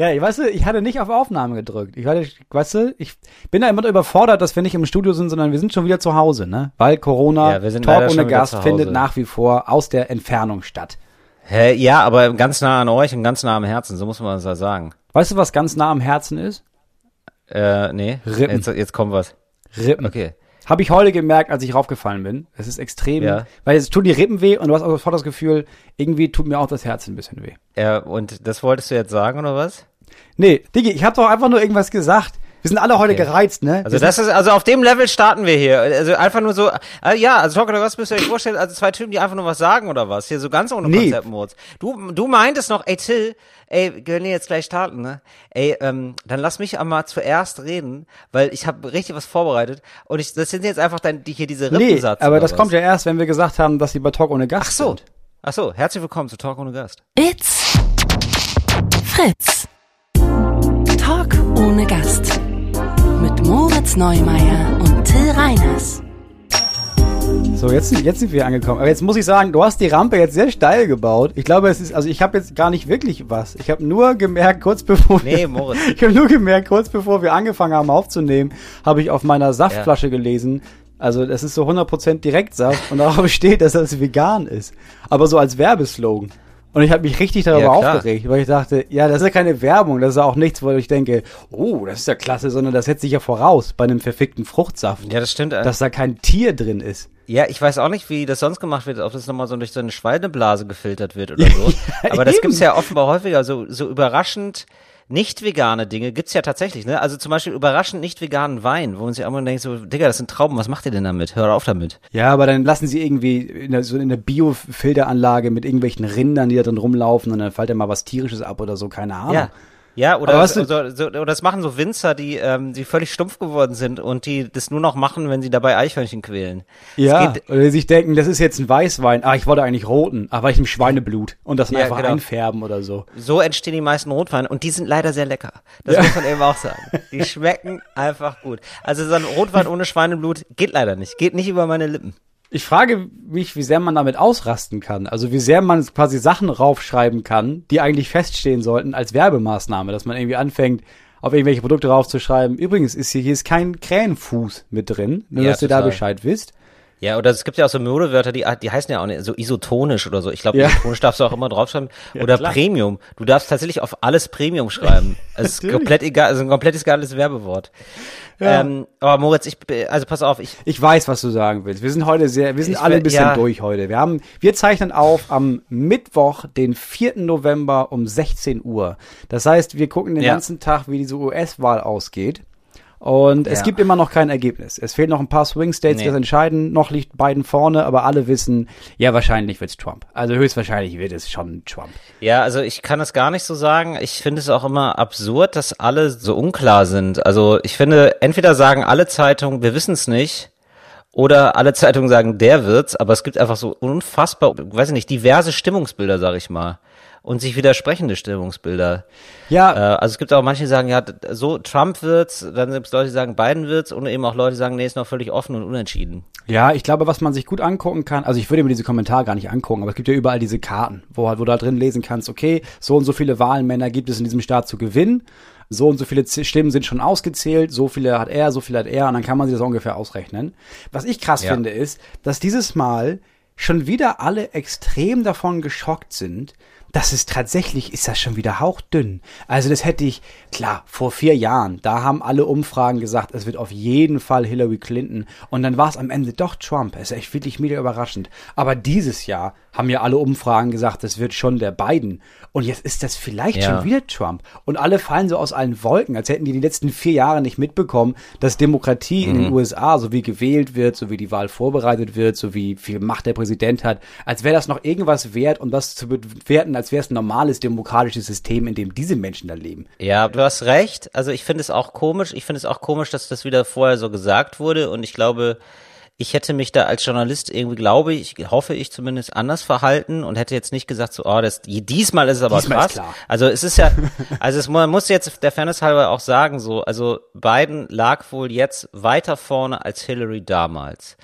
Ja, ich weißt du, ich hatte nicht auf Aufnahme gedrückt. Ich hatte, weißt du, ich bin da immer überfordert, dass wir nicht im Studio sind, sondern wir sind schon wieder zu Hause, ne? Weil Corona, Ja, wir sind Talk ohne Gast findet nach wie vor aus der Entfernung statt. Hä, ja, aber ganz nah an euch und ganz nah am Herzen, so muss man es ja sagen. Weißt du, was ganz nah am Herzen ist? Äh, nee. Rippen. Jetzt, jetzt kommt was. Rippen. Okay. Habe ich heute gemerkt, als ich raufgefallen bin. Es ist extrem, Ja. weil jetzt tun die Rippen weh und du hast auch sofort das Gefühl, irgendwie tut mir auch das Herz ein bisschen weh. Ja, und das wolltest du jetzt sagen, oder was? Nee, Digi, ich habe doch einfach nur irgendwas gesagt. Wir sind alle heute Okay. gereizt, ne? Also Wir das ist, also auf dem Level starten wir hier. Also einfach nur so, äh, ja, also Talk oder was müsst ihr euch vorstellen, also zwei Typen, die einfach nur was sagen oder was? Hier so ganz ohne Nee. Konzeptmods. Du, du meintest noch, ey Till, ey, wir können jetzt gleich starten, ne? Ey, ähm, dann lass mich einmal zuerst reden, weil ich habe richtig was vorbereitet und ich, das sind jetzt einfach dann die, hier diese nee, Rippensatz. aber oder das was? kommt ja erst, wenn wir gesagt haben, dass sie bei Talk ohne Gast Ach so. sind. Ach so, herzlich willkommen zu Talk ohne Gast. It's Fritz. Ohne Gast. Mit Moritz Neumeier und Till Reiners. So, jetzt, sind- jetzt sind wir angekommen. Aber jetzt muss ich sagen, du hast die Rampe jetzt sehr steil gebaut. Ich glaube, es ist, also ich habe jetzt gar nicht wirklich was. Ich habe nur gemerkt, kurz bevor Nee, wir, Moritz. ich habe nur gemerkt, kurz bevor wir angefangen haben aufzunehmen, habe ich auf meiner Saftflasche gelesen. Also das ist so 100% Direktsaft und darauf steht, dass das vegan ist. Aber so als Werbeslogan. Und ich habe mich richtig darüber Ja, aufgeregt, weil ich dachte, ja, das ist ja keine Werbung, das ist ja auch nichts, wo ich denke, oh, das ist ja klasse, sondern das setzt sich ja voraus bei einem verfickten Fruchtsaft, Ja, das stimmt. dass da kein Tier drin ist. Ja, ich weiß auch nicht, wie das sonst gemacht wird, ob das nochmal so durch so eine Schweineblase gefiltert wird oder so. Ja, Aber das eben. gibt's ja offenbar häufiger. So, so überraschend nicht vegane Dinge gibt's ja tatsächlich, ne? Also zum Beispiel überraschend nicht veganen Wein, wo man sich mal denkt, so, Digga, das sind Trauben, was macht ihr denn damit? Hör auf damit. Ja, aber dann lassen sie irgendwie in der, so in der Biofilteranlage mit irgendwelchen Rindern, die da drin rumlaufen und dann fällt da mal was tierisches ab oder so, keine Ahnung. Ja. Ja, oder Aber das, weißt so, oder das machen so Winzer, die, ähm, die völlig stumpf geworden sind und die das nur noch machen, wenn sie dabei Eichhörnchen quälen. Ja, geht- oder die sich denken, das ist jetzt ein Weißwein. Ah, ich wollte eigentlich roten. War ich im Schweineblut. Und das Ja, einfach genau. einfärben oder so. So entstehen die meisten Rotweine und die sind leider sehr lecker. Das Ja. muss man eben auch sagen. Die schmecken einfach gut. Also so ein Rotwein ohne Schweineblut geht leider nicht. Geht nicht über meine Lippen. Ich frage mich, wie sehr man damit ausrasten kann. Also wie sehr man quasi Sachen raufschreiben kann, die eigentlich feststehen sollten als Werbemaßnahme. Dass man irgendwie anfängt, auf irgendwelche Produkte raufzuschreiben. Übrigens ist hier, hier ist kein Krähenfuß mit drin. Nur, Ja, dass ihr da total. Bescheid wisst. Ja, oder es gibt ja auch so Modewörter, die, die heißen ja auch nicht so isotonisch oder so. Ich glaube, Ja. isotonisch darfst du auch immer draufschreiben. oder klar. Premium. Du darfst tatsächlich auf alles Premium schreiben. Es ist komplett egal, also ein komplettes egales Werbewort. Ja. Ähm, aber Moritz, ich, also pass auf, ich, Ich weiß, was du sagen willst. Wir sind heute sehr, wir sind alle ein bisschen ja. durch heute. Wir haben, wir zeichnen auf am Mittwoch, den 4. November um 16 Uhr. Das heißt, wir gucken den Ja. ganzen Tag, wie diese US-Wahl ausgeht. Und es Ja. gibt immer noch kein Ergebnis. Es fehlen noch ein paar Swing States, die Nee. das entscheiden. Noch liegt Biden vorne, aber alle wissen, ja, wahrscheinlich wird's Trump. Also höchstwahrscheinlich wird es schon Trump. Ja, also ich kann es gar nicht so sagen. Ich finde es auch immer absurd, dass alle so unklar sind. Also ich finde, entweder sagen alle Zeitungen, wir wissen es nicht, oder alle Zeitungen sagen, der wird's, aber es gibt einfach so unfassbar, weiß ich nicht, diverse Stimmungsbilder, sag ich mal. Und sich widersprechende Stimmungsbilder. Ja, Äh, also es gibt auch manche, die sagen, ja, so Trump wird's, dann gibt es Leute, die sagen, Biden wird's, und eben auch Leute, die sagen, nee, ist noch völlig offen und unentschieden. Ja, ich glaube, was man sich gut angucken kann, also ich würde mir diese Kommentare gar nicht angucken, aber es gibt ja überall diese Karten, wo, halt- wo du da drin lesen kannst, okay, so und so viele Wahlmänner gibt es in diesem Staat zu gewinnen, so und so viele Stimmen sind schon ausgezählt, so viele hat er, so viele hat er, und dann kann man sich das ungefähr ausrechnen. Was ich krass Ja. finde, ist, dass dieses Mal schon wieder alle extrem davon geschockt sind, dass es tatsächlich ist das schon wieder hauchdünn. Also das hätte ich, klar, vor vier Jahren, da haben alle Umfragen gesagt, es wird auf jeden Fall Hillary Clinton. Und dann war es am Ende doch Trump. Es ist echt wirklich mega überraschend. Aber dieses Jahr haben ja alle Umfragen gesagt, es wird schon der Biden. Und jetzt ist das vielleicht Ja. schon wieder Trump. Und alle fallen so aus allen Wolken, als hätten die die letzten vier Jahre nicht mitbekommen, dass Demokratie in den USA, so wie gewählt wird, so wie die Wahl vorbereitet wird, so wie viel Macht der Präsident hat, als wäre das noch irgendwas wert, um das zu bewerten, als wäre es ein normales demokratisches System, in dem diese Menschen da leben. Ja, du hast recht. Also ich finde es auch komisch. Ich finde es auch komisch, dass das wieder vorher so gesagt wurde. Und ich glaube, ich hätte mich da als Journalist irgendwie, glaube ich, hoffe ich zumindest, anders verhalten und hätte jetzt nicht gesagt, so, oh, das, diesmal ist es aber Diesmal krass. Also es ist ja, also es, man muss jetzt der Fairness halber auch sagen, so, also Biden lag wohl jetzt weiter vorne als Hillary damals.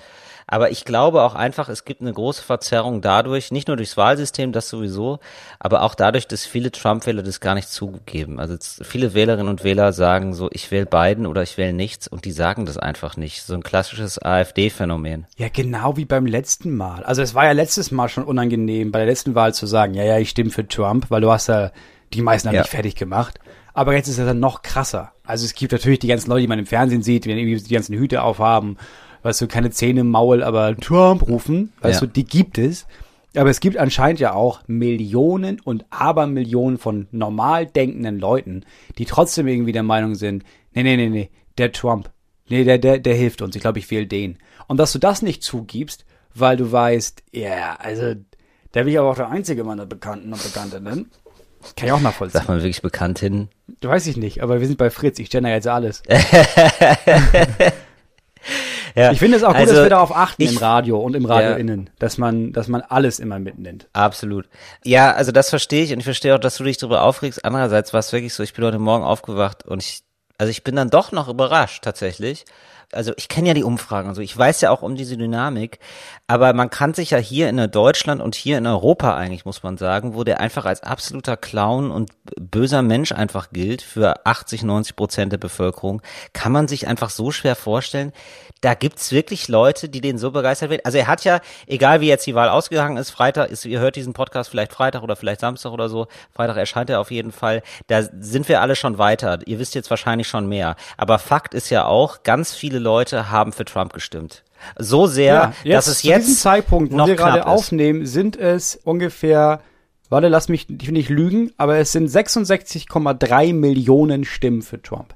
Aber ich glaube auch einfach, es gibt eine große Verzerrung dadurch, nicht nur durchs Wahlsystem, das sowieso, aber auch dadurch, dass viele Trump-Wähler das gar nicht zugeben. Also viele Wählerinnen und Wähler sagen so, ich wähle Biden oder ich wähle nichts und die sagen das einfach nicht. So ein klassisches AfD-Phänomen. Ja, genau wie beim letzten Mal. Also es war ja letztes Mal schon unangenehm, bei der letzten Wahl zu sagen, ja, ja, ich stimme für Trump, weil du hast ja die meisten haben ja. nicht fertig gemacht. Aber jetzt ist es dann noch krasser. Also es gibt natürlich die ganzen Leute, die man im Fernsehen sieht, die irgendwie die ganzen Hüte aufhaben, weißt du, keine Zähne im Maul, aber Trump rufen, weißt ja. du, die gibt es. Aber es gibt anscheinend ja auch Millionen und Abermillionen von normal denkenden Leuten, die trotzdem irgendwie der Meinung sind, nee, nee, nee, nee, der Trump, nee, der, der, der hilft uns, ich glaube, ich wähle den. Und dass du das nicht zugibst, weil du weißt, ja, yeah, also, der will ich aber auch der einzige meiner Bekannten und Bekanntinnen. Kann ich auch nachvollziehen. Sagt man wirklich bekannt hin? Du weiß ich nicht, aber wir sind bei Fritz. Ich kenne jetzt alles. ja. Ich finde es auch gut, also, dass wir darauf achten ich, im Radio und im Radio ja. innen, dass man, dass man alles immer mitnimmt. Absolut. Ja, also das verstehe ich und ich verstehe auch, dass du dich darüber aufregst. Andererseits war es wirklich so, ich bin heute Morgen aufgewacht und ich, also ich bin dann doch noch überrascht tatsächlich, also ich kenne ja die Umfragen und so, ich weiß ja auch um diese Dynamik, aber man kann sich ja hier in Deutschland und hier in Europa eigentlich, muss man sagen, wo der einfach als absoluter Clown und böser Mensch einfach gilt für 80, 90 Prozent der Bevölkerung, kann man sich einfach so schwer vorstellen, da gibt's wirklich Leute, die den so begeistert werden. Also er hat ja, egal wie jetzt die Wahl ausgegangen ist, Freitag ist, ihr hört diesen Podcast vielleicht Freitag oder vielleicht Samstag oder so. Freitag erscheint er auf jeden Fall. Da sind wir alle schon weiter. Ihr wisst jetzt wahrscheinlich schon mehr. Aber Fakt ist ja auch, ganz viele Leute haben für Trump gestimmt. So sehr, ja, dass es jetzt. Zu diesem Zeitpunkt, wo wir gerade aufnehmen, sind es ungefähr Warte, lass mich nicht lügen, aber es sind 66,3 Millionen Stimmen für Trump.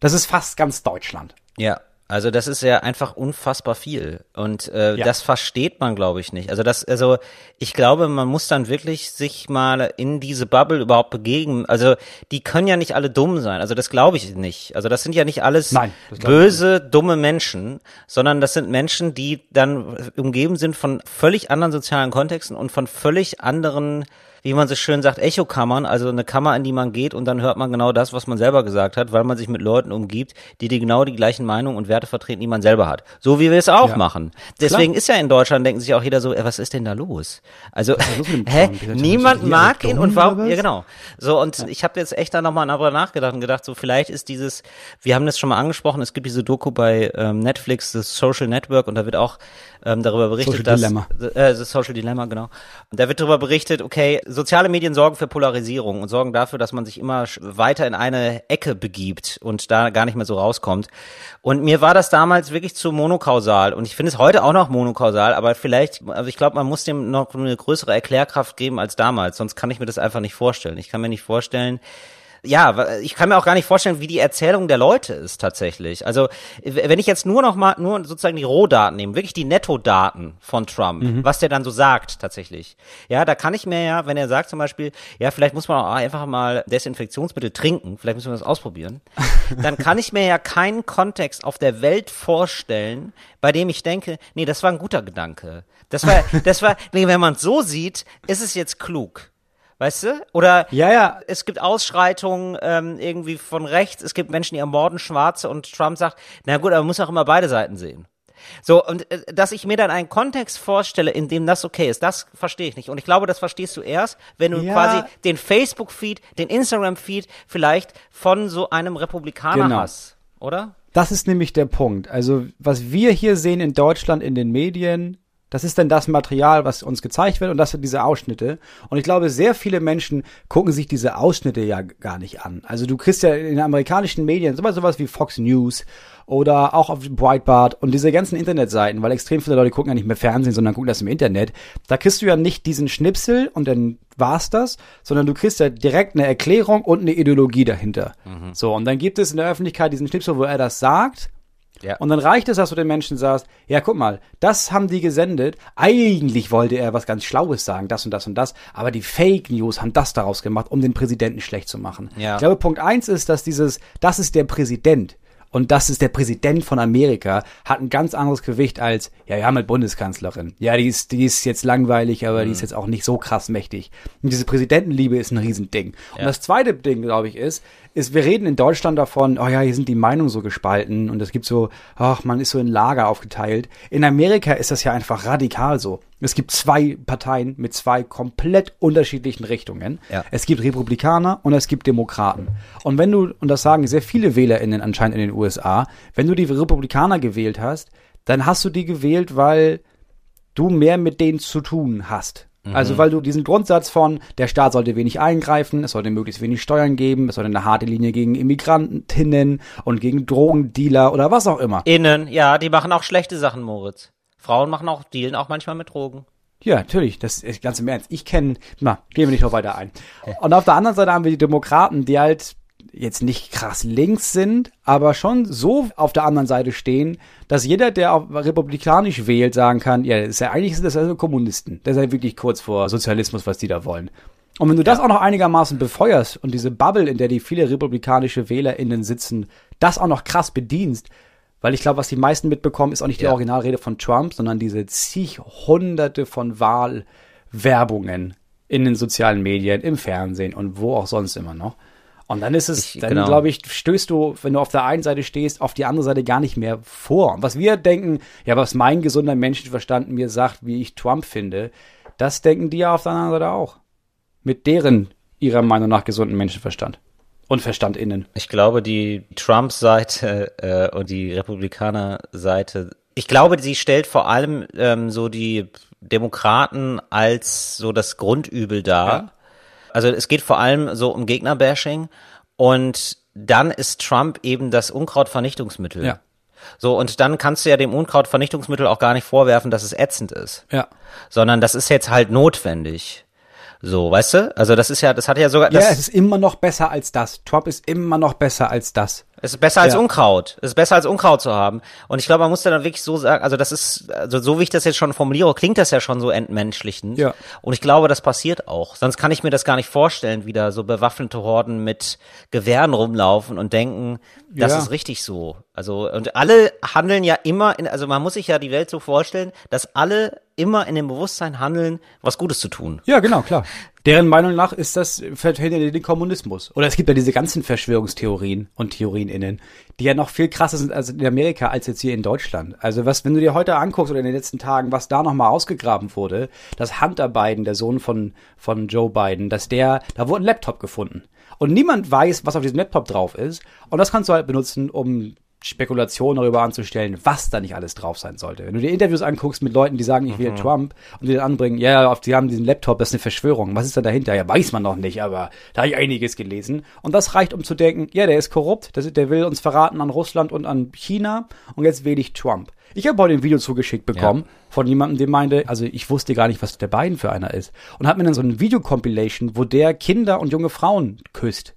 Das ist fast ganz Deutschland. Ja, also das ist ja einfach unfassbar viel und äh, ja. das versteht man, glaube ich, nicht. Also das, also ich glaube, man muss dann wirklich sich mal in diese Bubble überhaupt begegnen. Also die können ja nicht alle dumm sein. Also das glaube ich nicht. Also das sind ja nicht alles Nein, böse, dumme Menschen, sondern das sind Menschen, die dann umgeben sind von völlig anderen sozialen Kontexten und von völlig anderen wie man so schön sagt, Echokammern, also eine Kammer, in die man geht und dann hört man genau das, was man selber gesagt hat, weil man sich mit Leuten umgibt, die die genau die gleichen Meinungen und Werte vertreten, die man selber hat. So wie wir es auch ja. machen. Deswegen Klar. ist ja in Deutschland, denken sich auch jeder so, ey, was ist denn da los? Also, hä? Niemand mag ihn und warum, ja genau. So, und ja. ich habe jetzt echt da nochmal darüber nachgedacht und gedacht, so vielleicht ist dieses, wir haben das schon mal angesprochen, es gibt diese Doku bei ähm, Netflix, das Social Network, und da wird auch ähm, darüber berichtet, Social dass Dilemma. Äh, das Social Dilemma, genau. Und da wird darüber berichtet, okay, soziale Medien sorgen für Polarisierung und sorgen dafür, dass man sich immer weiter in eine Ecke begibt und da gar nicht mehr so rauskommt. Und mir war das damals wirklich zu monokausal und ich finde es heute auch noch monokausal, aber vielleicht, also ich glaube, man muss dem noch eine größere Erklärkraft geben als damals, sonst kann ich mir das einfach nicht vorstellen. Ich kann mir nicht vorstellen, ja, ich kann mir auch gar nicht vorstellen, wie die Erzählung der Leute ist tatsächlich. Also wenn ich jetzt nur noch mal nur sozusagen die Rohdaten nehme, wirklich die Nettodaten von Trump, mhm. was der dann so sagt tatsächlich. Ja, da kann ich mir ja, wenn er sagt zum Beispiel, ja, vielleicht muss man auch einfach mal Desinfektionsmittel trinken, vielleicht müssen wir das ausprobieren, dann kann ich mir ja keinen Kontext auf der Welt vorstellen, bei dem ich denke, nee, das war ein guter Gedanke. Das war, das war, nee, wenn man es so sieht, ist es jetzt klug. Weißt du? Oder ja, ja. es gibt Ausschreitungen ähm, irgendwie von rechts, es gibt Menschen, die ermorden Schwarze und Trump sagt, na gut, aber man muss auch immer beide Seiten sehen. So, und äh, dass ich mir dann einen Kontext vorstelle, in dem das okay ist, das verstehe ich nicht. Und ich glaube, das verstehst du erst, wenn du ja. quasi den Facebook-Feed, den Instagram-Feed vielleicht von so einem Republikaner genau. hast, oder? Das ist nämlich der Punkt. Also, was wir hier sehen in Deutschland in den Medien, das ist dann das Material, was uns gezeigt wird und das sind diese Ausschnitte. Und ich glaube, sehr viele Menschen gucken sich diese Ausschnitte ja gar nicht an. Also du kriegst ja in den amerikanischen Medien sowas, sowas wie Fox News oder auch auf Breitbart und diese ganzen Internetseiten, weil extrem viele Leute gucken ja nicht mehr Fernsehen, sondern gucken das im Internet. Da kriegst du ja nicht diesen Schnipsel und dann war's das, sondern du kriegst ja direkt eine Erklärung und eine Ideologie dahinter. Mhm. So, und dann gibt es in der Öffentlichkeit diesen Schnipsel, wo er das sagt ja. Und dann reicht es, dass du den Menschen sagst, ja, guck mal, das haben die gesendet. Eigentlich wollte er was ganz Schlaues sagen, das und das und das, aber die Fake News haben das daraus gemacht, um den Präsidenten schlecht zu machen. Ja. Ich glaube, Punkt eins ist, dass dieses, das ist der Präsident. Und das ist der Präsident von Amerika, hat ein ganz anderes Gewicht als, ja, wir haben halt Bundeskanzlerin. Ja, die ist, die ist jetzt langweilig, aber mhm. die ist jetzt auch nicht so krass mächtig. Und diese Präsidentenliebe ist ein Riesending. Ja. Und das zweite Ding, glaube ich, ist, ist, wir reden in Deutschland davon, oh ja, hier sind die Meinungen so gespalten und es gibt so, ach, man ist so in Lager aufgeteilt. In Amerika ist das ja einfach radikal so. Es gibt zwei Parteien mit zwei komplett unterschiedlichen Richtungen. Ja. Es gibt Republikaner und es gibt Demokraten. Und wenn du, und das sagen sehr viele WählerInnen anscheinend in den USA, wenn du die Republikaner gewählt hast, dann hast du die gewählt, weil du mehr mit denen zu tun hast. Mhm. Also weil du diesen Grundsatz von, der Staat sollte wenig eingreifen, es sollte möglichst wenig Steuern geben, es sollte eine harte Linie gegen Immigrantinnen und gegen Drogendealer oder was auch immer. Innen, ja, die machen auch schlechte Sachen, Moritz. Frauen machen auch, dealen auch manchmal mit Drogen. Ja, natürlich, das ist ganz im Ernst. Ich kenne, na, gehen wir nicht noch weiter ein. Und auf der anderen Seite haben wir die Demokraten, die halt jetzt nicht krass links sind, aber schon so auf der anderen Seite stehen, dass jeder, der auch republikanisch wählt, sagen kann, ja, das ist ja eigentlich sind das also Kommunisten. Das ist ja wirklich kurz vor Sozialismus, was die da wollen. Und wenn du das auch noch einigermaßen befeuerst und diese Bubble, in der die viele republikanische WählerInnen sitzen, das auch noch krass bedienst, weil ich glaube, was die meisten mitbekommen, ist auch nicht die ja. Originalrede von Trump, sondern diese zig hunderte von Wahlwerbungen in den sozialen Medien, im Fernsehen und wo auch sonst immer noch. Und dann ist es, ich, dann genau. glaube ich, stößt du, wenn du auf der einen Seite stehst, auf die andere Seite gar nicht mehr vor. Und was wir denken, ja, was mein gesunder Menschenverstand mir sagt, wie ich Trump finde, das denken die ja auf der anderen Seite auch. Mit deren, ihrer Meinung nach, gesunden Menschenverstand. Und Verstand innen. Ich glaube, die Trump-Seite äh, und die Republikaner-Seite, ich glaube, sie stellt vor allem ähm, so die Demokraten als so das Grundübel dar. Ja also es geht vor allem so um Gegnerbashing und dann ist Trump eben das Unkrautvernichtungsmittel. Ja. So, und dann kannst du ja dem Unkrautvernichtungsmittel auch gar nicht vorwerfen, dass es ätzend ist. Ja. Sondern das ist jetzt halt notwendig. So, weißt du? Also das ist ja, das hat ja sogar. Ja, es ist immer noch besser als das. Trump ist immer noch besser als das. Es ist besser als ja. Unkraut. Es ist besser als Unkraut zu haben. Und ich glaube, man muss dann wirklich so sagen, also das ist, also so wie ich das jetzt schon formuliere, klingt das ja schon so entmenschlichend. Ja. Und ich glaube, das passiert auch. Sonst kann ich mir das gar nicht vorstellen, wie da so bewaffnete Horden mit Gewehren rumlaufen und denken, das ja. ist richtig so. Also, und alle handeln ja immer in, also man muss sich ja die Welt so vorstellen, dass alle immer in dem Bewusstsein handeln, was Gutes zu tun. Ja, genau, klar. Deren Meinung nach ist das, verhindert den Kommunismus. Oder es gibt ja diese ganzen Verschwörungstheorien und TheorieInnen, die ja noch viel krasser sind als in Amerika, als jetzt hier in Deutschland. Also was, wenn du dir heute anguckst oder in den letzten Tagen, was da nochmal ausgegraben wurde, dass Hunter Biden, der Sohn von, von Joe Biden, dass der, da wurde ein Laptop gefunden. Und niemand weiß, was auf diesem Laptop drauf ist. Und das kannst du halt benutzen, um Spekulationen darüber anzustellen, was da nicht alles drauf sein sollte. Wenn du dir Interviews anguckst mit Leuten, die sagen, ich will mhm. Trump und die dann anbringen, ja, die haben diesen Laptop, das ist eine Verschwörung. Was ist da dahinter? Ja, weiß man noch nicht, aber da habe ich einiges gelesen. Und das reicht, um zu denken, ja, der ist korrupt, der will uns verraten an Russland und an China und jetzt wähle ich Trump. Ich habe heute ein Video zugeschickt bekommen ja. von jemandem, der meinte, also ich wusste gar nicht, was der Biden für einer ist. Und hat mir dann so ein Video-Compilation, wo der Kinder und junge Frauen küsst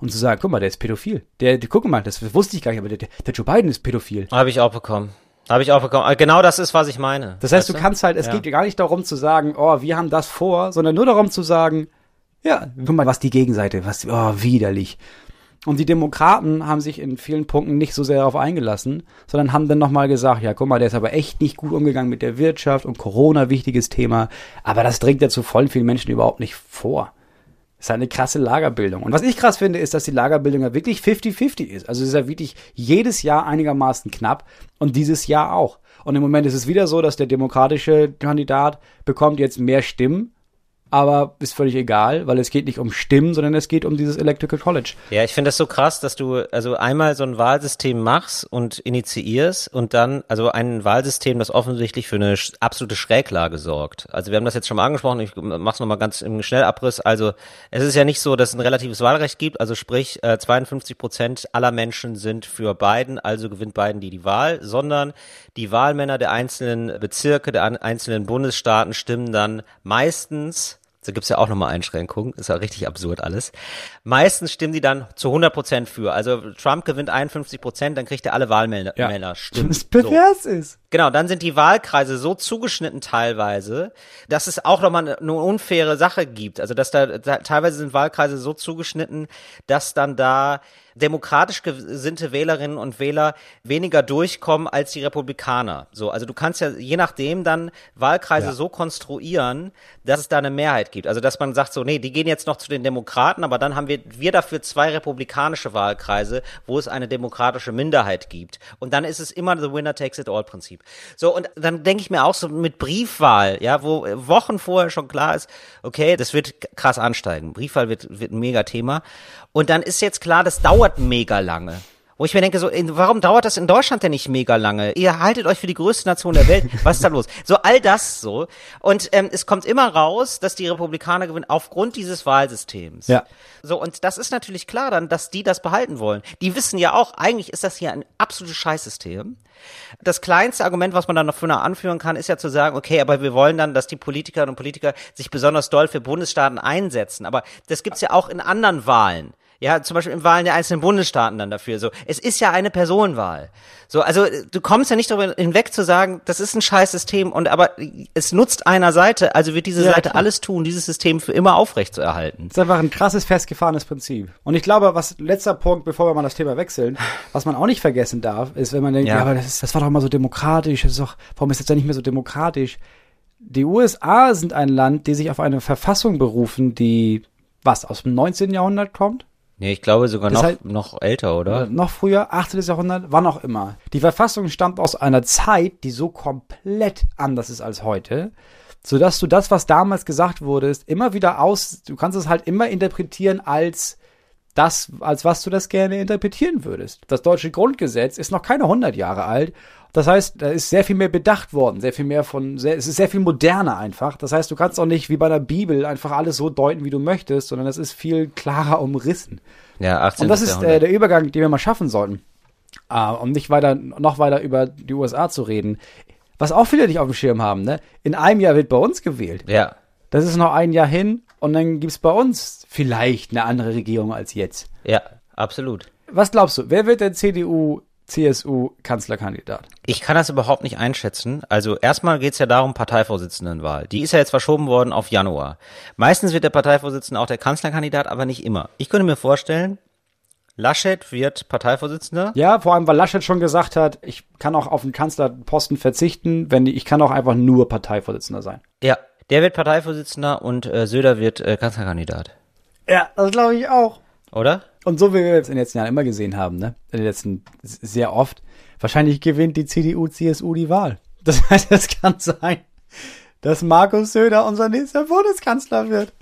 und zu sagen, guck mal, der ist pädophil. Der, der guck mal, das wusste ich gar nicht, aber der, der Joe Biden ist pädophil. Habe ich auch bekommen. Habe ich auch bekommen. Äh, genau das ist, was ich meine. Das heißt, du, du kannst halt, es ja. geht gar nicht darum zu sagen, oh, wir haben das vor, sondern nur darum zu sagen, ja, guck mal, was die Gegenseite, was, oh, widerlich. Und die Demokraten haben sich in vielen Punkten nicht so sehr darauf eingelassen, sondern haben dann nochmal gesagt, ja, guck mal, der ist aber echt nicht gut umgegangen mit der Wirtschaft und Corona, wichtiges Thema. Aber das dringt ja zu voll vielen Menschen überhaupt nicht vor. Das ist eine krasse Lagerbildung. Und was ich krass finde, ist, dass die Lagerbildung ja wirklich 50-50 ist. Also es ist ja wirklich jedes Jahr einigermaßen knapp und dieses Jahr auch. Und im Moment ist es wieder so, dass der demokratische Kandidat bekommt jetzt mehr Stimmen aber ist völlig egal, weil es geht nicht um Stimmen, sondern es geht um dieses Electrical College. Ja, ich finde das so krass, dass du also einmal so ein Wahlsystem machst und initiierst und dann also ein Wahlsystem, das offensichtlich für eine absolute Schräglage sorgt. Also wir haben das jetzt schon mal angesprochen, ich mach's noch mal ganz im Schnellabriss. Also es ist ja nicht so, dass es ein relatives Wahlrecht gibt, also sprich äh, 52 Prozent aller Menschen sind für Biden, also gewinnt Biden die die Wahl, sondern die Wahlmänner der einzelnen Bezirke, der einzelnen Bundesstaaten stimmen dann meistens Da gibt's ja auch nochmal Einschränkungen. Ist ja richtig absurd alles. Meistens stimmen die dann zu 100 Prozent für. Also Trump gewinnt 51 Prozent, dann kriegt er alle Wahlmänner Ja. Stimmen. Das pervers ist. Genau, dann sind die Wahlkreise so zugeschnitten teilweise, dass es auch nochmal eine, eine unfaire Sache gibt. Also dass da, da teilweise sind Wahlkreise so zugeschnitten, dass dann da demokratisch gesinnte Wählerinnen und Wähler weniger durchkommen als die Republikaner. So, also du kannst ja je nachdem dann Wahlkreise Ja. so konstruieren, dass es da eine Mehrheit gibt. Also dass man sagt so, nee, die gehen jetzt noch zu den Demokraten, aber dann haben wir wir dafür zwei republikanische Wahlkreise, wo es eine demokratische Minderheit gibt. Und dann ist es immer the winner takes it all Prinzip. So und dann denke ich mir auch so mit Briefwahl, ja, wo Wochen vorher schon klar ist, okay, das wird krass ansteigen. Briefwahl wird wird ein mega Thema und dann ist jetzt klar, das dauert mega lange. Wo ich mir denke, so, in- warum dauert das in Deutschland denn nicht mega lange? Ihr haltet euch für die größte Nation der Welt. Was ist da los? So, all das so. Und ähm, es kommt immer raus, dass die Republikaner gewinnen aufgrund dieses Wahlsystems. Ja. So, und das ist natürlich klar dann, dass die das behalten wollen. Die wissen ja auch, eigentlich ist das hier ein absolutes Scheißsystem. Das kleinste Argument, was man dann noch für noch anführen kann, ist ja zu sagen, okay, aber wir wollen dann, dass die Politikerinnen und Politiker sich besonders doll für Bundesstaaten einsetzen. Aber das gibt's ja auch in anderen Wahlen. Ja, zum Beispiel in Wahlen der einzelnen Bundesstaaten dann dafür. So, es ist ja eine Personenwahl. So, also du kommst ja nicht darüber hinweg zu sagen, das ist ein scheiß System und aber es nutzt einer Seite, also wird diese Ja, Seite klar. alles tun, dieses System für immer aufrechtzuerhalten. Das ist einfach ein krasses, festgefahrenes Prinzip. Und ich glaube, was letzter Punkt, bevor wir mal das Thema wechseln, was man auch nicht vergessen darf, ist, wenn man denkt, Ja. ja, aber das, ist, das war doch mal so demokratisch, das ist doch, warum ist das denn nicht mehr so demokratisch? Die USA sind ein Land, die sich auf eine Verfassung berufen, die was aus dem 19. Jahrhundert kommt? Nee, ich glaube sogar noch, heißt- noch älter, oder? Oder noch früher, 18. Jahrhundert, wann auch immer. Die Verfassung stammt aus einer Zeit, die so komplett anders ist als heute, sodass du das, was damals gesagt wurde, ist immer wieder aus, du kannst es halt immer interpretieren als das, als was du das gerne interpretieren würdest. Das deutsche Grundgesetz ist noch keine 100 Jahre alt. Das heißt, da ist sehr viel mehr bedacht worden, sehr viel mehr von, sehr, es ist sehr viel moderner einfach. Das heißt, du kannst auch nicht wie bei der Bibel einfach alles so deuten, wie du möchtest, sondern es ist viel klarer umrissen. Ja, 18. Und das ist äh, der Übergang, den wir mal schaffen sollten. Äh, um nicht weiter, noch weiter über die USA zu reden. Was auch viele nicht auf dem Schirm haben, ne? In einem Jahr wird bei uns gewählt. ja. Das ist noch ein Jahr hin und dann gibt's bei uns vielleicht eine andere Regierung als jetzt. Ja, absolut. Was glaubst du, wer wird der CDU, CSU Kanzlerkandidat? Ich kann das überhaupt nicht einschätzen. Also erstmal geht's ja darum, Parteivorsitzendenwahl. Die ist ja jetzt verschoben worden auf Januar. Meistens wird der Parteivorsitzende auch der Kanzlerkandidat, aber nicht immer. Ich könnte mir vorstellen, Laschet wird Parteivorsitzender. Ja, vor allem, weil Laschet schon gesagt hat, ich kann auch auf den Kanzlerposten verzichten, wenn die, ich kann auch einfach nur Parteivorsitzender sein. Ja, der wird Parteivorsitzender und äh, Söder wird äh, Kanzlerkandidat. Ja, das glaube ich auch. Oder? Und so wie wir jetzt in den letzten Jahren immer gesehen haben, ne? In den letzten sehr oft, wahrscheinlich gewinnt die CDU, CSU die Wahl. Das heißt, es kann sein, dass Markus Söder unser nächster Bundeskanzler wird.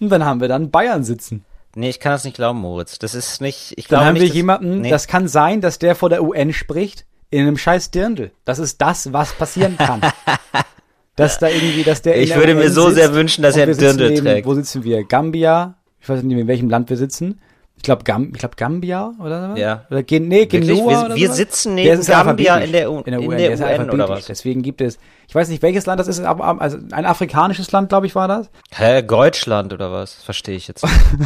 Und dann haben wir dann Bayern sitzen. Nee, ich kann das nicht glauben, Moritz. Das ist nicht, ich Dann glaube haben nicht, wir dass- jemanden, nee. das kann sein, dass der vor der UN spricht, in einem scheiß Dirndl. Das ist das, was passieren kann. dass da irgendwie, dass der Ich würde mir so sitzt sehr wünschen, dass er sitzen Dirndl trägt. Wo sitzen wir? Gambia? Ich weiß nicht, in welchem Land wir sitzen. Ich glaube, Gam ich glaub Gambia oder was? Ja. Oder Gen nee? Genua Wir- oder wir sowas? sitzen Der neben Gambia in der U- in der in UN, der der ja UN oder was? Deswegen gibt es, ich weiß nicht, welches Land das ist, aber also ein afrikanisches Land, glaube ich, war das. Hä, Deutschland oder was? Verstehe ich jetzt.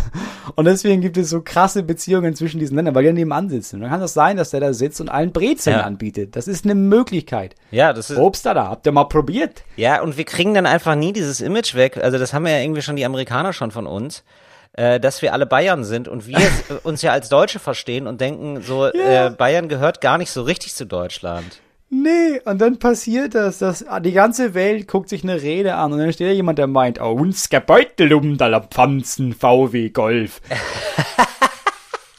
Und deswegen gibt es so krasse Beziehungen zwischen diesen Ländern, weil die nebenan sitzen. Und dann kann das sein, dass der da sitzt und allen Brezeln Ja. anbietet. Das ist eine Möglichkeit. Ja, das ist, Obst da, da, habt ihr mal probiert? Ja, und wir kriegen dann einfach nie dieses Image weg. Also das haben ja irgendwie schon die Amerikaner schon von uns, äh, dass wir alle Bayern sind und wir uns ja als Deutsche verstehen und denken, so äh, Bayern gehört gar nicht so richtig zu Deutschland. Nee, und dann passiert das, dass die ganze Welt guckt sich eine Rede an und dann steht da jemand, der meint, oh, uns Gebeutel um da Pfanzen VW Golf.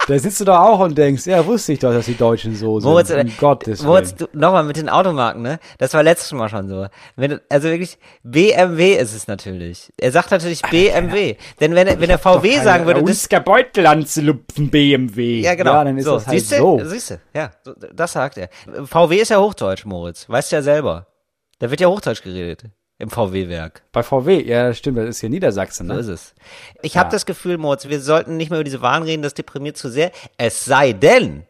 da sitzt du doch auch und denkst, ja, wusste ich doch, dass die Deutschen so sind. Moritz, äh, um Gottes Moritz, du, nochmal mit den Automarken, ne? Das war letztes Mal schon so. Wenn, also wirklich, BMW ist es natürlich. Er sagt natürlich BMW. Denn wenn, er- wenn er VW sagen würde, das, Gebeutel anzulupfen BMW. ja genau. Ja, dann ist so, das halt siehste, so. Siehste, ja, so, das sagt er. VW ist ja Hochdeutsch, Moritz. Weißt du ja selber. Da wird ja Hochdeutsch geredet. Im VW-Werk. Bei VW, ja, stimmt, das ist hier Niedersachsen, So ne? ist es. Ich habe das Gefühl, Moritz, wir sollten nicht mehr über diese Wahlen reden, das deprimiert zu sehr. Es sei denn,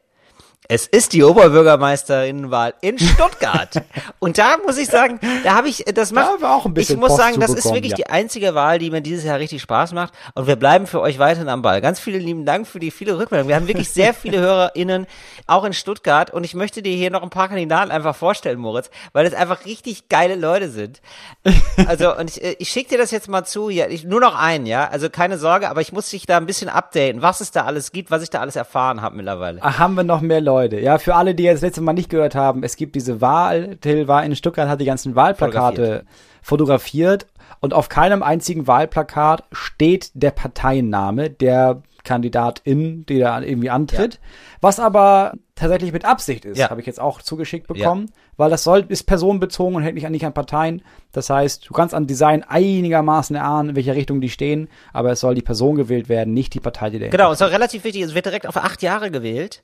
Es ist die Oberbürgermeisterinnenwahl in Stuttgart. und da muss ich sagen, da habe ich, das macht, wir auch ein bisschen ich muss Post sagen, das ist wirklich ja. die einzige Wahl, die mir dieses Jahr richtig Spaß macht. Und wir bleiben für euch weiterhin am Ball. Ganz vielen lieben Dank für die viele Rückmeldungen. Wir haben wirklich sehr viele HörerInnen, auch in Stuttgart. Und ich möchte dir hier noch ein paar Kandidaten einfach vorstellen, Moritz, weil es einfach richtig geile Leute sind. Also, und ich, äh, ich schicke dir das jetzt mal zu hier. Ich, nur noch einen, ja. Also keine Sorge, aber ich muss dich da ein bisschen updaten, was es da alles gibt, was ich da alles erfahren habe mittlerweile. Ach, haben wir noch mehr Leute. Ja, für alle, die jetzt letztes Mal nicht gehört haben, es gibt diese Wahl. Till war in Stuttgart, hat die ganzen Wahlplakate fotografiert. Und auf keinem einzigen Wahlplakat steht der Parteienname der Kandidatin, die da irgendwie antritt. Was aber tatsächlich mit Absicht ist, Ja. habe ich jetzt auch zugeschickt bekommen, weil das soll, ist personenbezogen und hält nicht an, nicht an Parteien. Das heißt, du kannst an Design einigermaßen erahnen, in welcher Richtung die stehen, aber es soll die Person gewählt werden, nicht die Partei, die dahinter Genau, es ist relativ wichtig. Es wird direkt auf acht Jahre gewählt.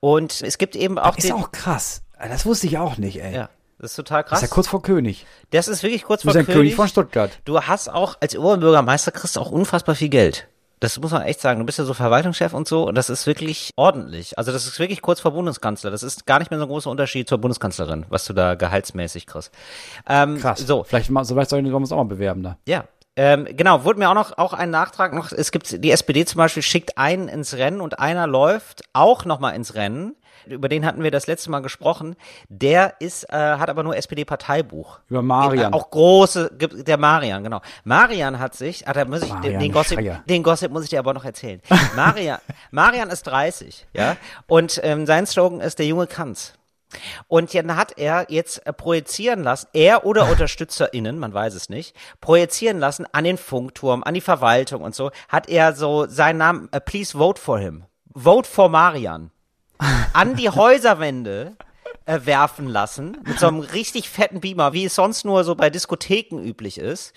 Und es gibt eben auch Ist den. auch krass. Das wusste ich auch nicht, ey. ja, das ist total krass. Ist ja kurz vor König. das ist wirklich kurz Du bist vor König. König. von Stuttgart. Du hast auch als Oberbürgermeister kriegst du auch unfassbar viel Geld. Das muss man echt sagen. Du bist ja so Verwaltungschef und so und das ist wirklich ordentlich. Also das ist wirklich kurz vor Bundeskanzler. Das ist gar nicht mehr so ein großer Unterschied zur Bundeskanzlerin, was du da gehaltsmäßig kriegst. Ähm, Krass. So, Vielleicht, mal- vielleicht sollen wir uns auch mal bewerben da. ja. Ähm, genau, wurde mir auch noch auch ein Nachtrag noch. Es gibt die SPD zum Beispiel schickt einen ins Rennen und einer läuft auch noch mal ins Rennen. Über den hatten wir das letzte Mal gesprochen. Der ist äh, hat aber nur SPD-Parteibuch. Über Marian. Äh, auch große, der Marian, genau. Marian hat sich, ah, da muss ich, den, Marian den, Gossip, Schreier. den Gossip muss ich dir aber noch erzählen. Marian, Marian ist 30, ja, und ähm, sein Slogan ist der junge Kanz. Und dann hat er jetzt äh, projizieren lassen, er oder UnterstützerInnen, man weiß es nicht, projizieren lassen an den Funkturm, an die Verwaltung und so, hat er so seinen Namen, äh, please vote for him. Vote for Marian. An die Häuserwände äh, werfen lassen, mit so einem richtig fetten Beamer, wie es sonst nur so bei Diskotheken üblich ist.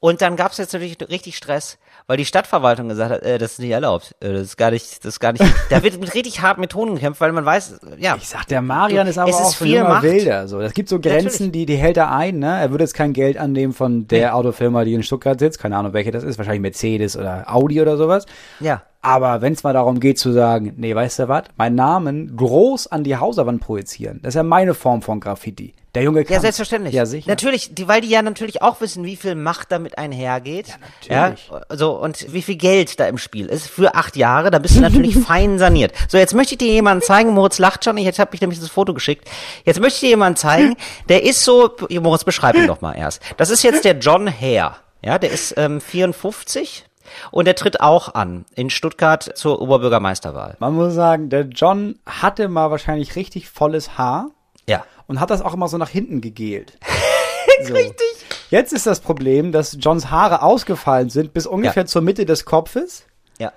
Und dann gab es jetzt natürlich richtig Stress, weil die Stadtverwaltung gesagt hat, äh, das ist nicht erlaubt, äh, das ist gar nicht, das ist gar nicht, da wird mit richtig harten Methoden gekämpft, weil man weiß, ja, Ich sag, der Marian ist aber Es ist auch ein viel Macht. Wilder. So, es gibt so Grenzen, die, die hält er ein, ne? Er würde jetzt kein Geld annehmen von der Autofirma, die in Stuttgart sitzt. Keine Ahnung, welche das ist. Wahrscheinlich Mercedes oder Audi oder sowas. ja. Aber wenn es mal darum geht zu sagen, nee, weißt du was, meinen Namen groß an die Hauswand projizieren, das ist ja meine Form von Graffiti. Der Junge kann. Ja, selbstverständlich. Ja, sicher. Natürlich, die, weil die ja natürlich auch wissen, wie viel Macht damit einhergeht. Ja, natürlich. so, und wie viel Geld da im Spiel ist. Für acht Jahre, da bist du natürlich fein saniert. So, jetzt möchte ich dir jemanden zeigen, Moritz lacht schon, ich habe mich nämlich das Foto geschickt. Jetzt möchte ich dir jemanden zeigen, der ist so, Moritz, beschreib ihn doch mal erst. Das ist jetzt der John Hare. Ja, der ist ähm, 54 und der tritt auch an in Stuttgart zur Oberbürgermeisterwahl. Man muss sagen, der John hatte mal wahrscheinlich richtig volles Haar Ja. und hat das auch immer so nach hinten gegelt. so. Richtig. Jetzt ist das Problem, dass Johns Haare ausgefallen sind bis ungefähr Ja. zur Mitte des Kopfes. Ja.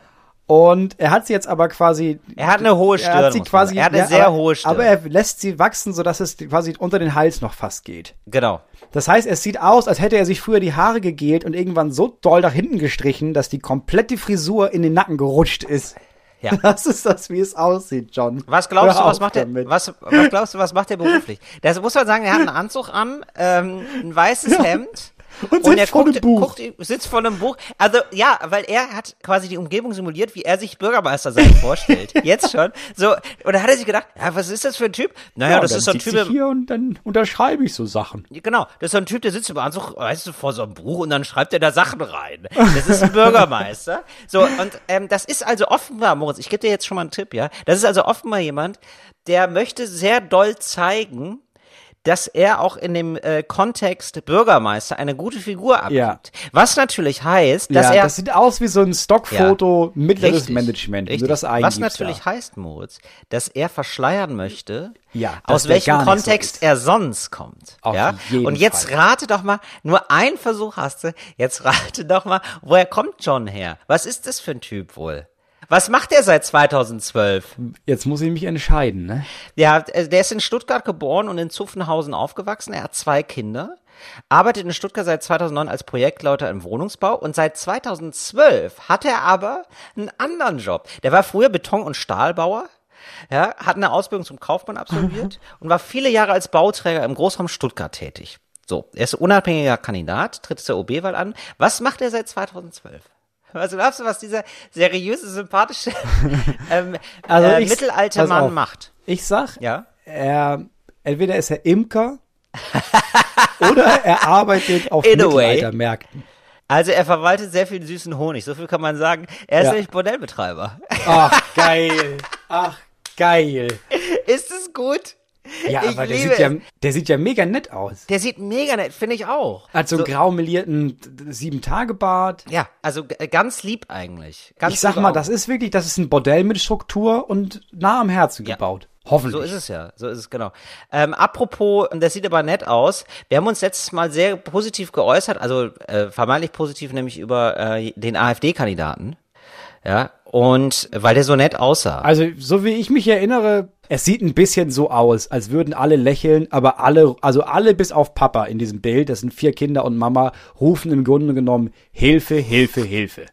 Und er hat sie jetzt aber quasi. Er hat eine hohe Er hat Stirn, sie quasi. Er hat eine ja, sehr aber, hohe Stirn. Aber er lässt sie wachsen, sodass es quasi unter den Hals noch fast geht. Genau. Das heißt, es sieht aus, als hätte er sich früher die Haare gegelt und irgendwann so doll nach hinten gestrichen, dass die komplette Frisur in den Nacken gerutscht ist. Ja. Das ist das, wie es aussieht, John. Was glaubst Hör du, was macht er, was, was glaubst du, was macht er beruflich? Das muss man sagen, er hat einen Anzug an, ähm, ein weißes Hemd. Und sitzt er vor guckt, guckt, sitzt vor einem Buch. Also, ja, weil er hat quasi die Umgebung simuliert, wie er sich Bürgermeister sein vorstellt. Jetzt schon. So, und da hat er sich gedacht, ja, was ist das für ein Typ? Naja, Ja, das ist so ein Typ, ich hier und dann unterschreibe ich so Sachen. Genau, das ist so ein Typ, der sitzt im Anzug, weißt du, vor so einem Buch und dann schreibt er da Sachen rein. Das ist ein Bürgermeister. So, und ähm, das ist also offenbar, Moritz, ich gebe dir jetzt schon mal einen Tipp, ja. Das ist also offenbar jemand, der möchte sehr doll zeigen, dass er auch in dem äh, Kontext Bürgermeister eine gute Figur abgibt. Ja. Was natürlich heißt, dass ja, er das sieht aus wie so ein Stockfoto mittleres Richtig, Management, richtig. du das eingibst. Was natürlich da. heißt, Moritz, dass er verschleiern möchte, Ja, aus welchem so Kontext ist. er sonst kommt. Auf ja? Und jetzt Fall. rate doch mal, nur ein Versuch hast du, jetzt rate doch mal, woher kommt John her? Was ist das für ein Typ wohl? Was macht er seit 2012? Jetzt muss ich mich entscheiden, ne? Ja, äh, der ist in Stuttgart geboren und in Zuffenhausen aufgewachsen. Er hat zwei Kinder, arbeitet in Stuttgart seit 2009 als Projektleiter im Wohnungsbau und seit 2012 hat er aber einen anderen Job. Der war früher Beton- und Stahlbauer. Ja, hat eine Ausbildung zum Kaufmann absolviert und war viele Jahre als Bauträger im Großraum Stuttgart tätig. So, er ist unabhängiger Kandidat, tritt zur OB-Wahl an. Was macht er seit 2012? Was glaubst du, was dieser seriöse, sympathische ähm, Also äh, ich- mittelalter Mann auf. macht? Ich sag, Ja? er, entweder ist er Imker oder er arbeitet auf In. Mittelaltermärkten. Also er verwaltet sehr viel süßen Honig, so viel kann man sagen. Er ist Ja. nämlich Bordellbetreiber. Ach, geil. Ach, geil. ist es gut? Ja, Ich aber der sieht, ja, der sieht ja mega nett aus. Der sieht mega nett, finde ich auch. Hat so einen grau melierten Sieben-Tage-Bart. Ja, also g- ganz lieb eigentlich. Ganz Ich sag mal, Augen. das ist wirklich, das ist ein Bordell mit Struktur und nah am Herzen Ja. gebaut. Hoffentlich. So ist es ja, so ist es genau. Ähm, apropos, das sieht aber nett aus. Wir haben uns letztes Mal sehr positiv geäußert, also äh, vermeintlich positiv, nämlich über äh, den AfD-Kandidaten. Ja, und weil der so nett aussah. Also, so wie ich mich erinnere, es sieht ein bisschen so aus, als würden alle lächeln, aber alle, also alle bis auf Papa in diesem Bild, das sind vier Kinder und Mama, rufen im Grunde genommen Hilfe, Hilfe, Hilfe.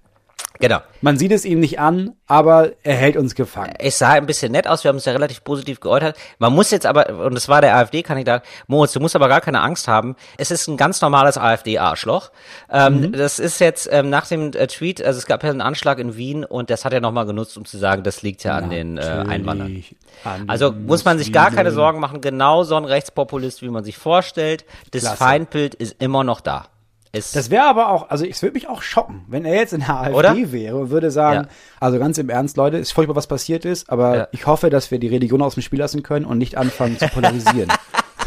Genau. Man sieht es ihm nicht an, aber er hält uns gefangen. Es sah ein bisschen nett aus, wir haben uns ja relativ positiv geäußert. Man muss jetzt aber, und es war der AfD-Kandidat, Moritz, du musst aber gar keine Angst haben. Es ist ein ganz normales AfD-Arschloch. Ähm, Das ist jetzt ähm, nach dem äh, Tweet, also es gab ja einen Anschlag in Wien und das hat er nochmal genutzt, um zu sagen, das liegt ja an den äh, Einwanderern. Natürlich an Also muss man sich gar keine. Sorgen machen, genau so ein Rechtspopulist, wie man sich vorstellt. Das Klasse. Feindbild ist immer noch da. Es, Das wäre aber auch, also es würde mich auch schocken, wenn er jetzt in der AfD Oder? wäre und würde sagen, Ja. also ganz im Ernst, Leute, ist furchtbar, was passiert ist, aber Ja. ich hoffe, dass wir die Religion aus dem Spiel lassen können und nicht anfangen zu polarisieren.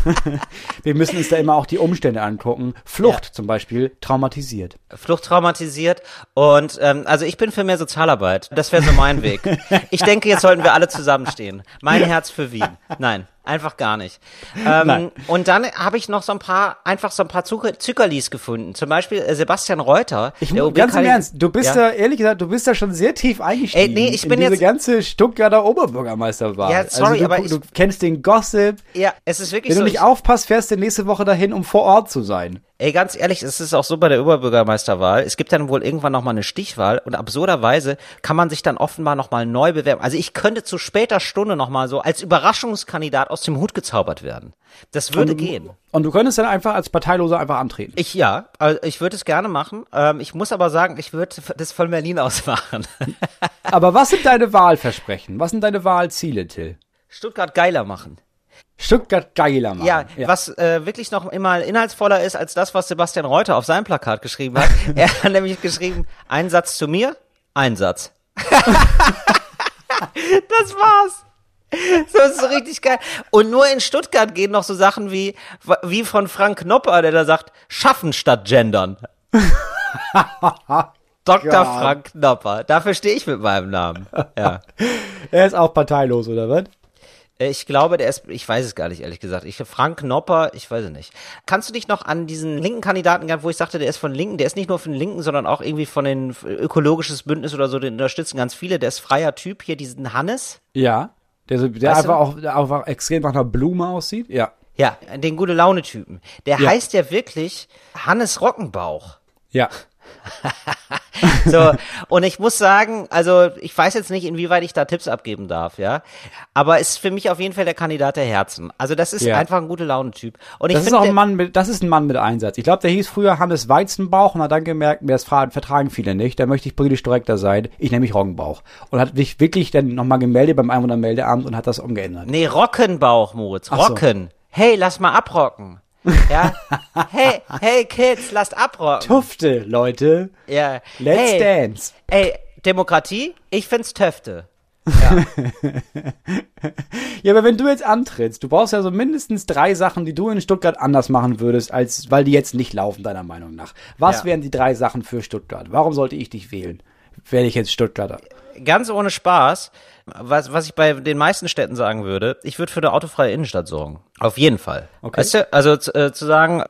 wir müssen uns da immer auch die Umstände angucken. Flucht Ja. zum Beispiel traumatisiert. Flucht traumatisiert und ähm, also ich bin für mehr Sozialarbeit. Das wäre so mein Weg. Ich denke, jetzt sollten wir alle zusammenstehen. Mein Herz für Wien. Nein, einfach gar nicht. Ähm, und dann habe ich noch so ein paar, einfach so ein paar Zucker Zuckerlis gefunden. Zum Beispiel äh, Sebastian Reuter. Ich, der ganz im Ernst, du bist Ja. da, ehrlich gesagt, du bist da schon sehr tief eingestiegen. Ey, nee, ich bin in diese jetzt- ganze Stuttgarter Oberbürgermeisterwahl. Ja, sorry, also du, aber du, ich- du kennst den Gossip. Ja, es ist wirklich Wenn so. du nicht ich- aufpasst, fährst du nächste Woche dahin, um vor Ort zu sein. Ey, ganz ehrlich, es ist auch so bei der Oberbürgermeisterwahl. Es gibt dann wohl irgendwann nochmal eine Stichwahl und absurderweise kann man sich dann offenbar nochmal neu bewerben. Also ich könnte zu später Stunde nochmal so als Überraschungskandidat aus dem Hut gezaubert werden. Das würde und, gehen. Und du könntest dann einfach als Parteiloser einfach antreten. Ich ja, also ich würde es gerne machen. Ähm, ich muss aber sagen, ich würde das von Berlin aus machen. Aber was sind deine Wahlversprechen? Was sind deine Wahlziele, Till? Stuttgart geiler machen. Stuttgart geiler machen. Ja, was äh, wirklich noch immer inhaltsvoller ist als das, was Sebastian Reuter auf seinem Plakat geschrieben hat. er hat nämlich geschrieben, ein Satz zu mir, ein Satz. das war's. So ist so richtig geil. Und nur in Stuttgart gehen noch so Sachen wie, wie von Frank Knopper, der da sagt, schaffen statt gendern. Dr. Gott. Frank Knopper. Dafür stehe ich mit meinem Namen. Ja. Er ist auch parteilos, oder was? Äh, Ich glaube, der ist, ich weiß es gar nicht, ehrlich gesagt. Ich, Frank Knopper, ich weiß es nicht. Kannst du dich noch an diesen linken Kandidaten, wo ich sagte, der ist von Linken, der ist nicht nur von den Linken, sondern auch irgendwie von den ökologisches Bündnis oder so, den unterstützen ganz viele. Der ist freier Typ, hier diesen Hannes. Ja. Der, so- der Weißt einfach auch, der einfach extrem nach einer Blume aussieht. Ja. Ja, den gute Laune-Typen. Der Ja. heißt ja wirklich Hannes Rockenbauch. Ja. So, und ich muss sagen, also ich weiß jetzt nicht, inwieweit ich da Tipps abgeben darf, ja. Aber ist für mich auf jeden Fall der Kandidat der Herzen. Also das ist Ja. einfach ein gute Laune-Typ. Und ich Das ist auch ein Mann mit, das ist ein Mann mit Einsatz. Ich glaube, der hieß früher Hannes Weizenbauch und hat dann gemerkt, mir das vertragen viele nicht. Da möchte ich politisch korrekter sein. Ich nehme mich Roggenbauch. Und hat mich wirklich dann nochmal gemeldet beim Einwohnermeldeamt und hat das umgeändert. Nee, Rockenbauch, Moritz. Ach so. Rocken. Hey, lass mal abrocken. Ja. hey, hey Kids, lasst abrocken. Tufte, Leute. Ja. Let's hey, dance. Ey, Demokratie? Ich find's Töfte. Ja, aber wenn du jetzt antrittst, du brauchst ja so mindestens drei Sachen, die du in Stuttgart anders machen würdest, als weil die jetzt nicht laufen, deiner Meinung nach. Was Ja. wären die drei Sachen für Stuttgart? Warum sollte ich dich wählen? Werde ich jetzt Stuttgarter? Ganz ohne Spaß, was, was ich bei den meisten Städten sagen würde, ich würde für eine autofreie Innenstadt sorgen. Auf jeden Fall. Okay. Weißt du, also zu, äh, zu sagen,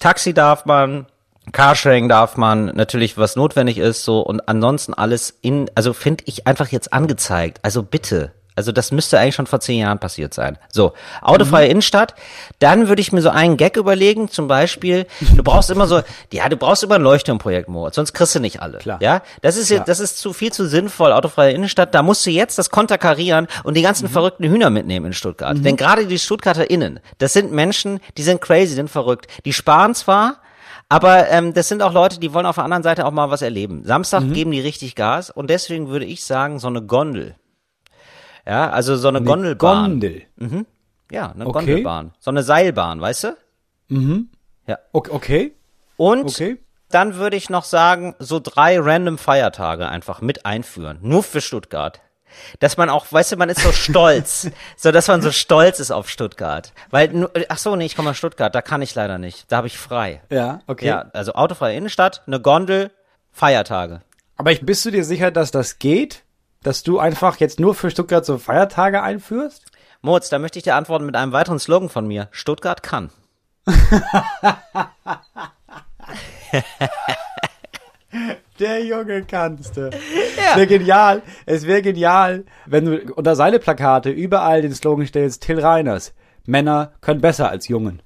Taxi darf man, Carsharing darf man, natürlich was notwendig ist, so und ansonsten alles in, also finde ich einfach jetzt angezeigt. Also bitte. Also das müsste eigentlich schon vor zehn Jahren passiert sein. So, autofreie Mhm. Innenstadt. Dann würde ich mir so einen Gag überlegen, zum Beispiel, du brauchst immer so, ja, du brauchst immer ein Leuchtturmprojekt, Moritz, sonst kriegst du nicht alle. Klar. Ja, das ist jetzt, das ist zu viel zu sinnvoll, autofreie Innenstadt. Da musst du jetzt das konterkarieren und die Mhm. ganzen verrückten Hühner mitnehmen in Stuttgart. Denn gerade die StuttgarterInnen, das sind Menschen, die sind crazy, sind verrückt. Die sparen zwar, Aber ähm, das sind auch Leute, die wollen auf der anderen Seite auch mal was erleben. Samstag geben die richtig Gas und deswegen würde ich sagen, so eine Gondel. Ja, also so eine, Gondelbahn. Gondel. Ja, eine Okay. Gondelbahn. So eine Seilbahn, weißt du? Okay, okay. Und Okay. dann würde ich noch sagen, so drei random Feiertage einfach mit einführen. Nur für Stuttgart. Dass man auch, weißt du, man ist so stolz. so, dass man so stolz ist auf Stuttgart. Weil, ach so, nee, ich komme aus Stuttgart, da kann ich leider nicht. Da habe ich frei. Ja, okay. Ja, also autofreie Innenstadt, eine Gondel, Feiertage. Aber ich, bist du dir sicher, dass das geht? Dass du einfach jetzt nur für Stuttgart so Feiertage einführst? Moritz, da möchte ich dir antworten mit einem weiteren Slogan von mir. Stuttgart kann. Der Junge kannst du. Es wäre genial. Es wäre genial, wenn du unter seine Plakate überall den Slogan stellst, Till Reiners. Männer können besser als Jungen.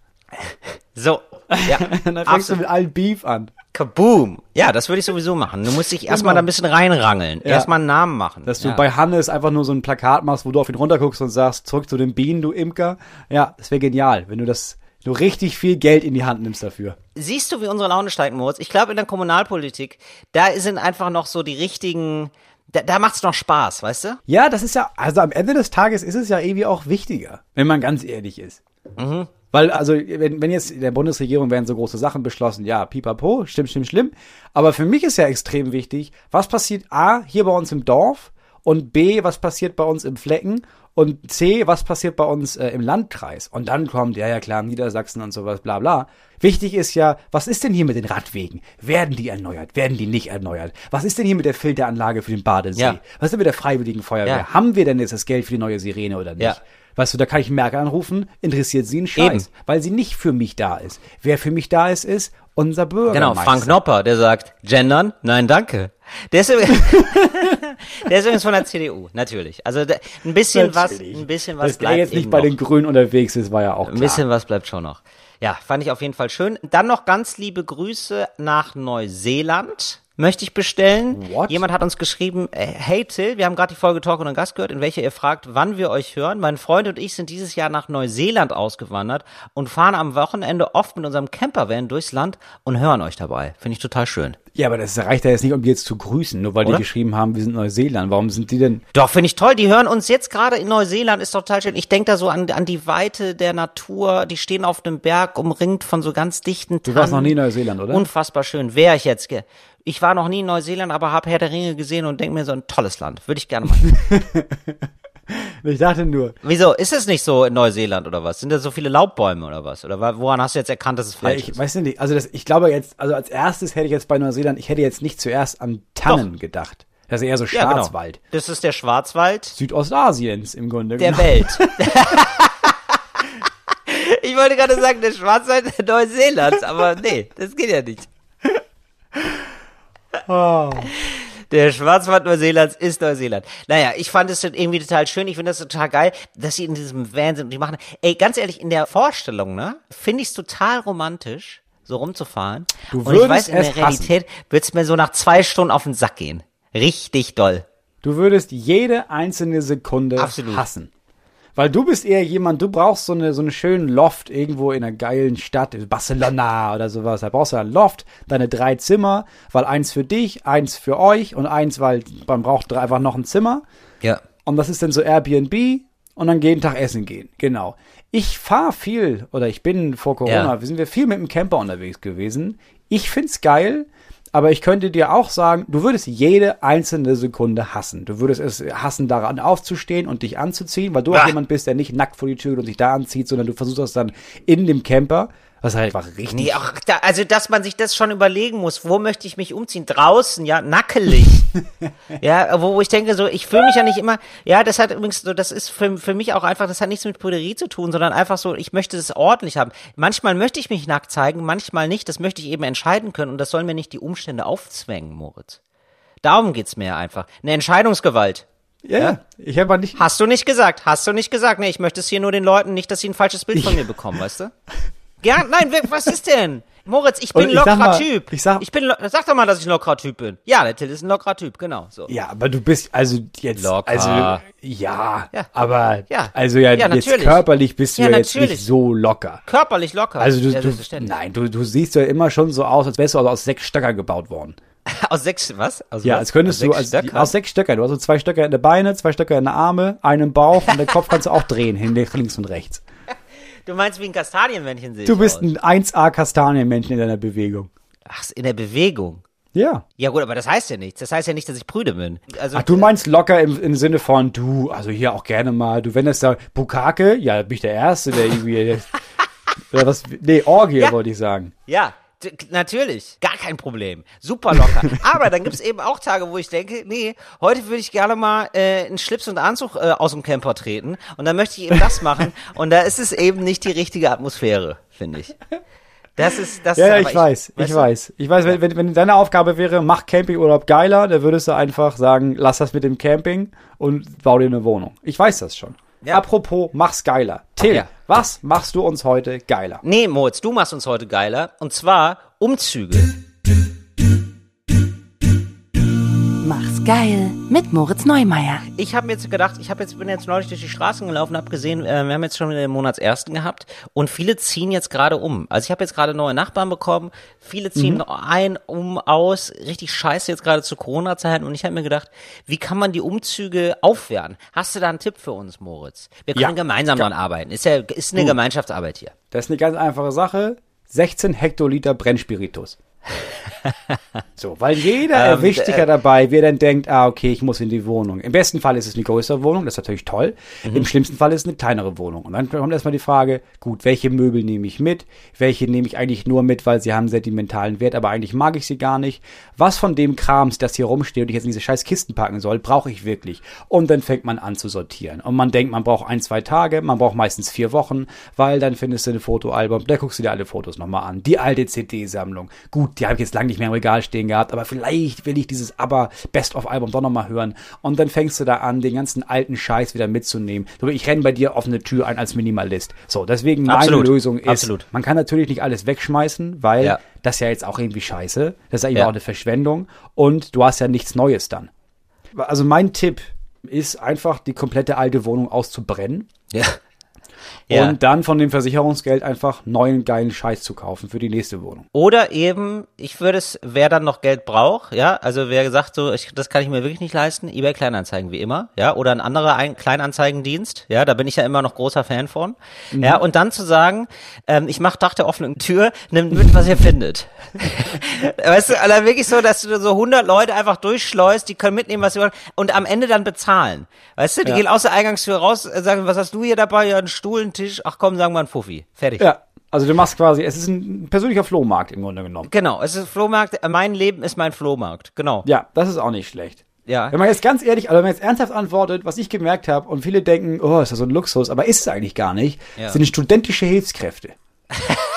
So, ja, dann fängst du absolut. mit allen Beef an. Kaboom. Ja, das würde ich sowieso machen. Du musst dich erstmal Genau. da ein bisschen reinrangeln. Ja. Erstmal einen Namen machen. Dass du ja. bei Hannes einfach nur so ein Plakat machst, wo du auf ihn runterguckst und sagst, zurück zu den Bienen, du Imker. Ja, das wäre genial, wenn du das, du richtig viel Geld in die Hand nimmst dafür. Siehst du, wie unsere Laune steigt, Moritz? Ich glaube, in der Kommunalpolitik, da sind einfach noch so die richtigen, da, da macht's noch Spaß, weißt du? Ja, das ist ja, also am Ende des Tages ist es ja irgendwie auch wichtiger, wenn man ganz ehrlich ist. Weil, also, wenn, wenn jetzt in der Bundesregierung werden so große Sachen beschlossen, ja, pipapo, stimmt, stimmt, schlimm. Aber für mich ist ja extrem wichtig, was passiert A, hier bei uns im Dorf und B, was passiert bei uns im Flecken und C, was passiert bei uns äh, im Landkreis. Und dann kommt, ja, ja, klar, Niedersachsen und sowas, bla, bla. Wichtig ist ja, was ist denn hier mit den Radwegen? Werden die erneuert? Werden die nicht erneuert? Was ist denn hier mit der Filteranlage für den Badesee? Ja. Was ist denn mit der Freiwilligen Feuerwehr? Ja. Haben wir denn jetzt das Geld für die neue Sirene oder nicht? Ja. Weißt du, da kann ich Merkel anrufen, interessiert sie einen Scheiß, Eben. weil sie nicht für mich da ist. Wer für mich da ist, ist unser Bürgermeister. Genau, Frank Nopper, der sagt, gendern? Nein, danke. Der ist, übrigens- der ist übrigens von der CDU, natürlich. Also da, ein bisschen was, Natürlich. ein bisschen was Dass der bleibt jetzt nicht bei noch. den Grünen unterwegs ist, war ja auch klar. Ein bisschen was bleibt schon noch. Ja, fand ich auf jeden Fall schön. Dann noch ganz liebe Grüße nach Neuseeland. Möchte ich bestellen. What? Jemand hat uns geschrieben, äh, hey Till, wir haben gerade die Folge Talk und Gast gehört, in welcher ihr fragt, wann wir euch hören. Mein Freund und ich sind dieses Jahr nach Neuseeland ausgewandert und fahren am Wochenende oft mit unserem Campervan durchs Land und hören euch dabei. Finde ich total schön. Ja, aber das reicht ja jetzt nicht, um die jetzt zu grüßen, nur weil Oder? die geschrieben haben, wir sind Neuseeland. Warum sind die denn? Doch, finde ich toll. Die hören uns jetzt gerade in Neuseeland, ist total schön. Ich denke da so an, an die Weite der Natur. Die stehen auf einem Berg, umringt von so ganz dichten Du Tannen. warst noch nie in Neuseeland, oder? Unfassbar schön. Wäre ich jetzt. Ich war noch nie in Neuseeland, aber habe Herr der Ringe gesehen und denke mir so ein tolles Land. Würde ich gerne mal. Ich dachte nur, Wieso? Ist es nicht so in Neuseeland oder was? Sind da so viele Laubbäume oder was? Oder woran hast du jetzt erkannt, dass es ja, falsch ich ist? weiß nicht, also das, ich glaube jetzt, also als erstes hätte ich jetzt bei Neuseeland, ich hätte jetzt nicht zuerst an Tannen gedacht. Das ist eher so Ja, genau. Schwarzwald. Das ist der Schwarzwald Südostasiens im Grunde. der genau. Welt. ich wollte gerade sagen, der Schwarzwald Neuseelands, aber nee, das geht ja nicht. Oh. Der Schwarzwald Neuseelands ist Neuseeland. Naja, ich fand es irgendwie total schön. Ich finde das total geil, dass sie in diesem Van sind und die machen. Ey, ganz ehrlich, in der Vorstellung, ne, finde ich es total romantisch, so rumzufahren. Du und ich würdest weiß, in es der Realität wird es mir so nach zwei Stunden auf den Sack gehen. Richtig doll. Du würdest jede einzelne Sekunde Absolut. hassen. Weil du bist eher jemand, du brauchst so eine so einen schönen Loft irgendwo in einer geilen Stadt, Barcelona oder sowas. Da brauchst du ein Loft, deine drei Zimmer, weil eins für dich, eins für euch und eins, weil man braucht einfach noch ein Zimmer. Ja. Und das ist dann so Airbnb und dann jeden Tag essen gehen. Genau. Ich fahre viel oder ich bin vor Corona, Ja. wir sind wir viel mit dem Camper unterwegs gewesen. Ich find's geil, aber ich könnte dir auch sagen, du würdest jede einzelne Sekunde hassen. Du würdest es hassen, daran aufzustehen und dich anzuziehen, weil du auch jemand bist, der nicht nackt vor die Tür geht und sich da anzieht, sondern du versuchst das dann in dem Camper, was halt einfach richtig Nee, auch da, also dass man sich das schon überlegen muss, wo möchte ich mich umziehen? Draußen, ja, nackelig. ja, wo, wo ich denke, so, ich fühle mich ja nicht immer, ja, das hat übrigens so, das ist für, für mich auch einfach, das hat nichts mit Prüderie zu tun, sondern einfach so, ich möchte es ordentlich haben. Manchmal möchte ich mich nackt zeigen, manchmal nicht, das möchte ich eben entscheiden können und das sollen mir nicht die Umstände aufzwängen, Moritz. Darum geht's mir einfach. Eine Entscheidungsgewalt. Ja, ja. ich habe nicht. Hast du nicht gesagt, hast du nicht gesagt. Nee, ich möchte es hier nur den Leuten nicht, dass sie ein falsches Bild von mir bekommen, weißt du? Ja, nein, was ist denn? Moritz, ich bin ich sag lockerer mal- Typ. ich sag- bin, lo- sag doch mal, dass ich ein lockerer Typ bin. Ja, der Till ist ein lockerer Typ, genau, so. Ja, aber du bist also jetzt Locker. also ja, Ja. aber Ja. also ja, Ja, jetzt körperlich bist du Ja, jetzt nicht so locker. Körperlich locker. Also du, du nein, du, du siehst ja immer schon so aus, als wärst du also aus sechs Stöcker gebaut worden. Aus sechs, was? Aus Ja, was? als könntest aus du sechs als, aus sechs Stöckern. Du hast so zwei Stöcker in der Beine, zwei Stöcker in der Arme, einen im Bauch und den Kopf kannst du auch drehen, hin, links und rechts. Du meinst wie ein Kastanienmännchen sehe Du bist aus. ein 1A Kastanienmännchen in deiner Bewegung. Ach, in der Bewegung. Ja. Ja gut, aber das heißt ja nichts. Das heißt ja nicht, dass ich prüde bin. Also, Ach, du meinst locker im, im Sinne von, du, also hier auch gerne mal, du, wenn es da Bukake, ja, bin ich der Erste, der irgendwie, oder was, nee, Orgie Ja. wollte ich sagen. Ja, natürlich. Gar kein Problem. Super locker. Aber dann gibt's eben auch Tage, wo ich denke, nee, heute würde ich gerne mal äh, einen Schlips und Anzug äh, aus dem Camper treten. Und dann möchte ich eben das machen. Und da ist es eben nicht die richtige Atmosphäre, finde ich. Das ist, das Ja, ist ich weiß, ich du, weiß. Ich weiß, wenn, wenn, wenn deine Aufgabe wäre, mach Campingurlaub geiler, dann würdest du einfach sagen, lass das mit dem Camping und bau dir eine Wohnung. Ich weiß das schon. Ja. Apropos, mach's geiler. Till, Ja. was machst du uns heute geiler? Nee, Moritz, du machst uns heute geiler. Und zwar Umzüge. Mach's geil mit Moritz Neumeier. Ich habe mir jetzt gedacht, ich habe jetzt bin jetzt neulich durch die Straßen gelaufen, habe gesehen, äh, wir haben jetzt schon den Monatsersten gehabt und viele ziehen jetzt gerade um. Also ich habe jetzt gerade neue Nachbarn bekommen, viele ziehen ein, um, aus, richtig scheiße jetzt gerade zu Corona-Zeiten und ich habe mir gedacht, wie kann man die Umzüge aufwerten? Hast du da einen Tipp für uns, Moritz? Wir können Ja. gemeinsam dran arbeiten. Ist ja ist eine Gemeinschaftsarbeit hier. Das ist eine ganz einfache Sache. 16 Hektoliter Brennspiritus. So, weil jeder Ähm, erwischt sich äh, ja dabei, wer dann denkt, ah, okay, ich muss in die Wohnung. Im besten Fall ist es eine größere Wohnung, das ist natürlich toll. Mhm. Im schlimmsten Fall ist es eine kleinere Wohnung. Und dann kommt erstmal die Frage, gut, welche Möbel nehme ich mit? Welche nehme ich eigentlich nur mit, weil sie haben sentimentalen Wert, aber eigentlich mag ich sie gar nicht? Was von dem Krams, das hier rumsteht und ich jetzt in diese scheiß Kisten packen soll, brauche ich wirklich? Und dann fängt man an zu sortieren. Und man denkt, man braucht ein, zwei Tage, man braucht meistens vier Wochen, weil dann findest du ein Fotoalbum, da guckst du dir alle Fotos nochmal an. Die alte CD-Sammlung. Gut, die habe ich jetzt lange nicht mehr im Regal stehen gehabt, aber vielleicht will ich dieses aber Best-of-Album doch nochmal hören. Und dann fängst du da an, den ganzen alten Scheiß wieder mitzunehmen. Ich renne bei dir offene Tür ein als Minimalist. So, deswegen meine Absolut. Lösung ist, Absolut. man kann natürlich nicht alles wegschmeißen, weil Ja. das ist ja jetzt auch irgendwie scheiße. Das ist ja Ja. auch eine Verschwendung. Und du hast ja nichts Neues dann. Also mein Tipp ist einfach, die komplette alte Wohnung auszubrennen Ja. Ja. und dann von dem Versicherungsgeld einfach neuen geilen Scheiß zu kaufen für die nächste Wohnung. Oder eben, ich würde es, wer dann noch Geld braucht, ja, also wer gesagt so, ich, das kann ich mir wirklich nicht leisten, eBay Kleinanzeigen wie immer, ja, oder ein anderer ein Kleinanzeigendienst, ja, da bin ich ja immer noch großer Fan von, ja, und dann zu sagen, ähm, ich mache Dach der offenen Tür, nimmt mit, was ihr findet. weißt du, also wirklich so, dass du so 100 Leute einfach durchschleust, die können mitnehmen, was sie wollen, und am Ende dann bezahlen. Weißt du, die Ja. gehen aus der Eingangstür raus, sagen, was hast du hier dabei? Ja, einen Stuhl, einen Tisch, ach komm, sagen wir einen Fuffi. Fertig. Ja, also du machst quasi, es ist ein persönlicher Flohmarkt im Grunde genommen. Genau, es ist Flohmarkt, äh, mein Leben ist mein Flohmarkt, genau. Ja, das ist auch nicht schlecht. Ja. Wenn man jetzt ganz ehrlich, also wenn man jetzt ernsthaft antwortet, was ich gemerkt habe, und viele denken, oh, ist das so ein Luxus, aber ist es eigentlich gar nicht, Ja. sind studentische Hilfskräfte.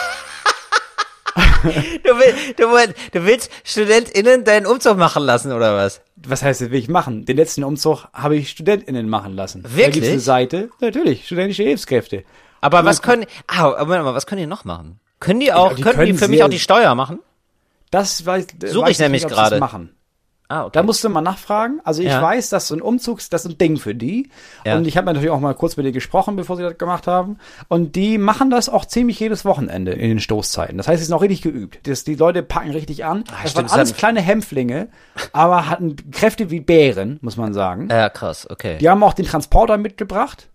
Du, will, du, will, du willst StudentInnen deinen Umzug machen lassen, oder was? Was heißt, das will ich machen? Den letzten Umzug habe ich StudentInnen machen lassen. Da Wirklich? gibt's eine Seite, natürlich, studentische Hilfskräfte. Aber was können, ah, Moment mal, was können die noch machen? Können die auch, die können, die können für mich auch die Steuer machen? Das weiß, Suche ich nämlich gerade. machen. Ah, okay. Da musst du mal nachfragen. Also ich Ja. weiß, dass so ein Umzugs, das ist ein Ding für die. Ja. Und ich habe natürlich auch mal kurz mit denen gesprochen, bevor sie das gemacht haben. Und die machen das auch ziemlich jedes Wochenende in den Stoßzeiten. Das heißt, sie sind auch richtig geübt. Das, die Leute packen richtig an. das Ah, stimmt, waren das alles kleine Hämpflinge, aber hatten Kräfte wie Bären, muss man sagen. ja, krass, okay. Die haben auch den Transporter mitgebracht.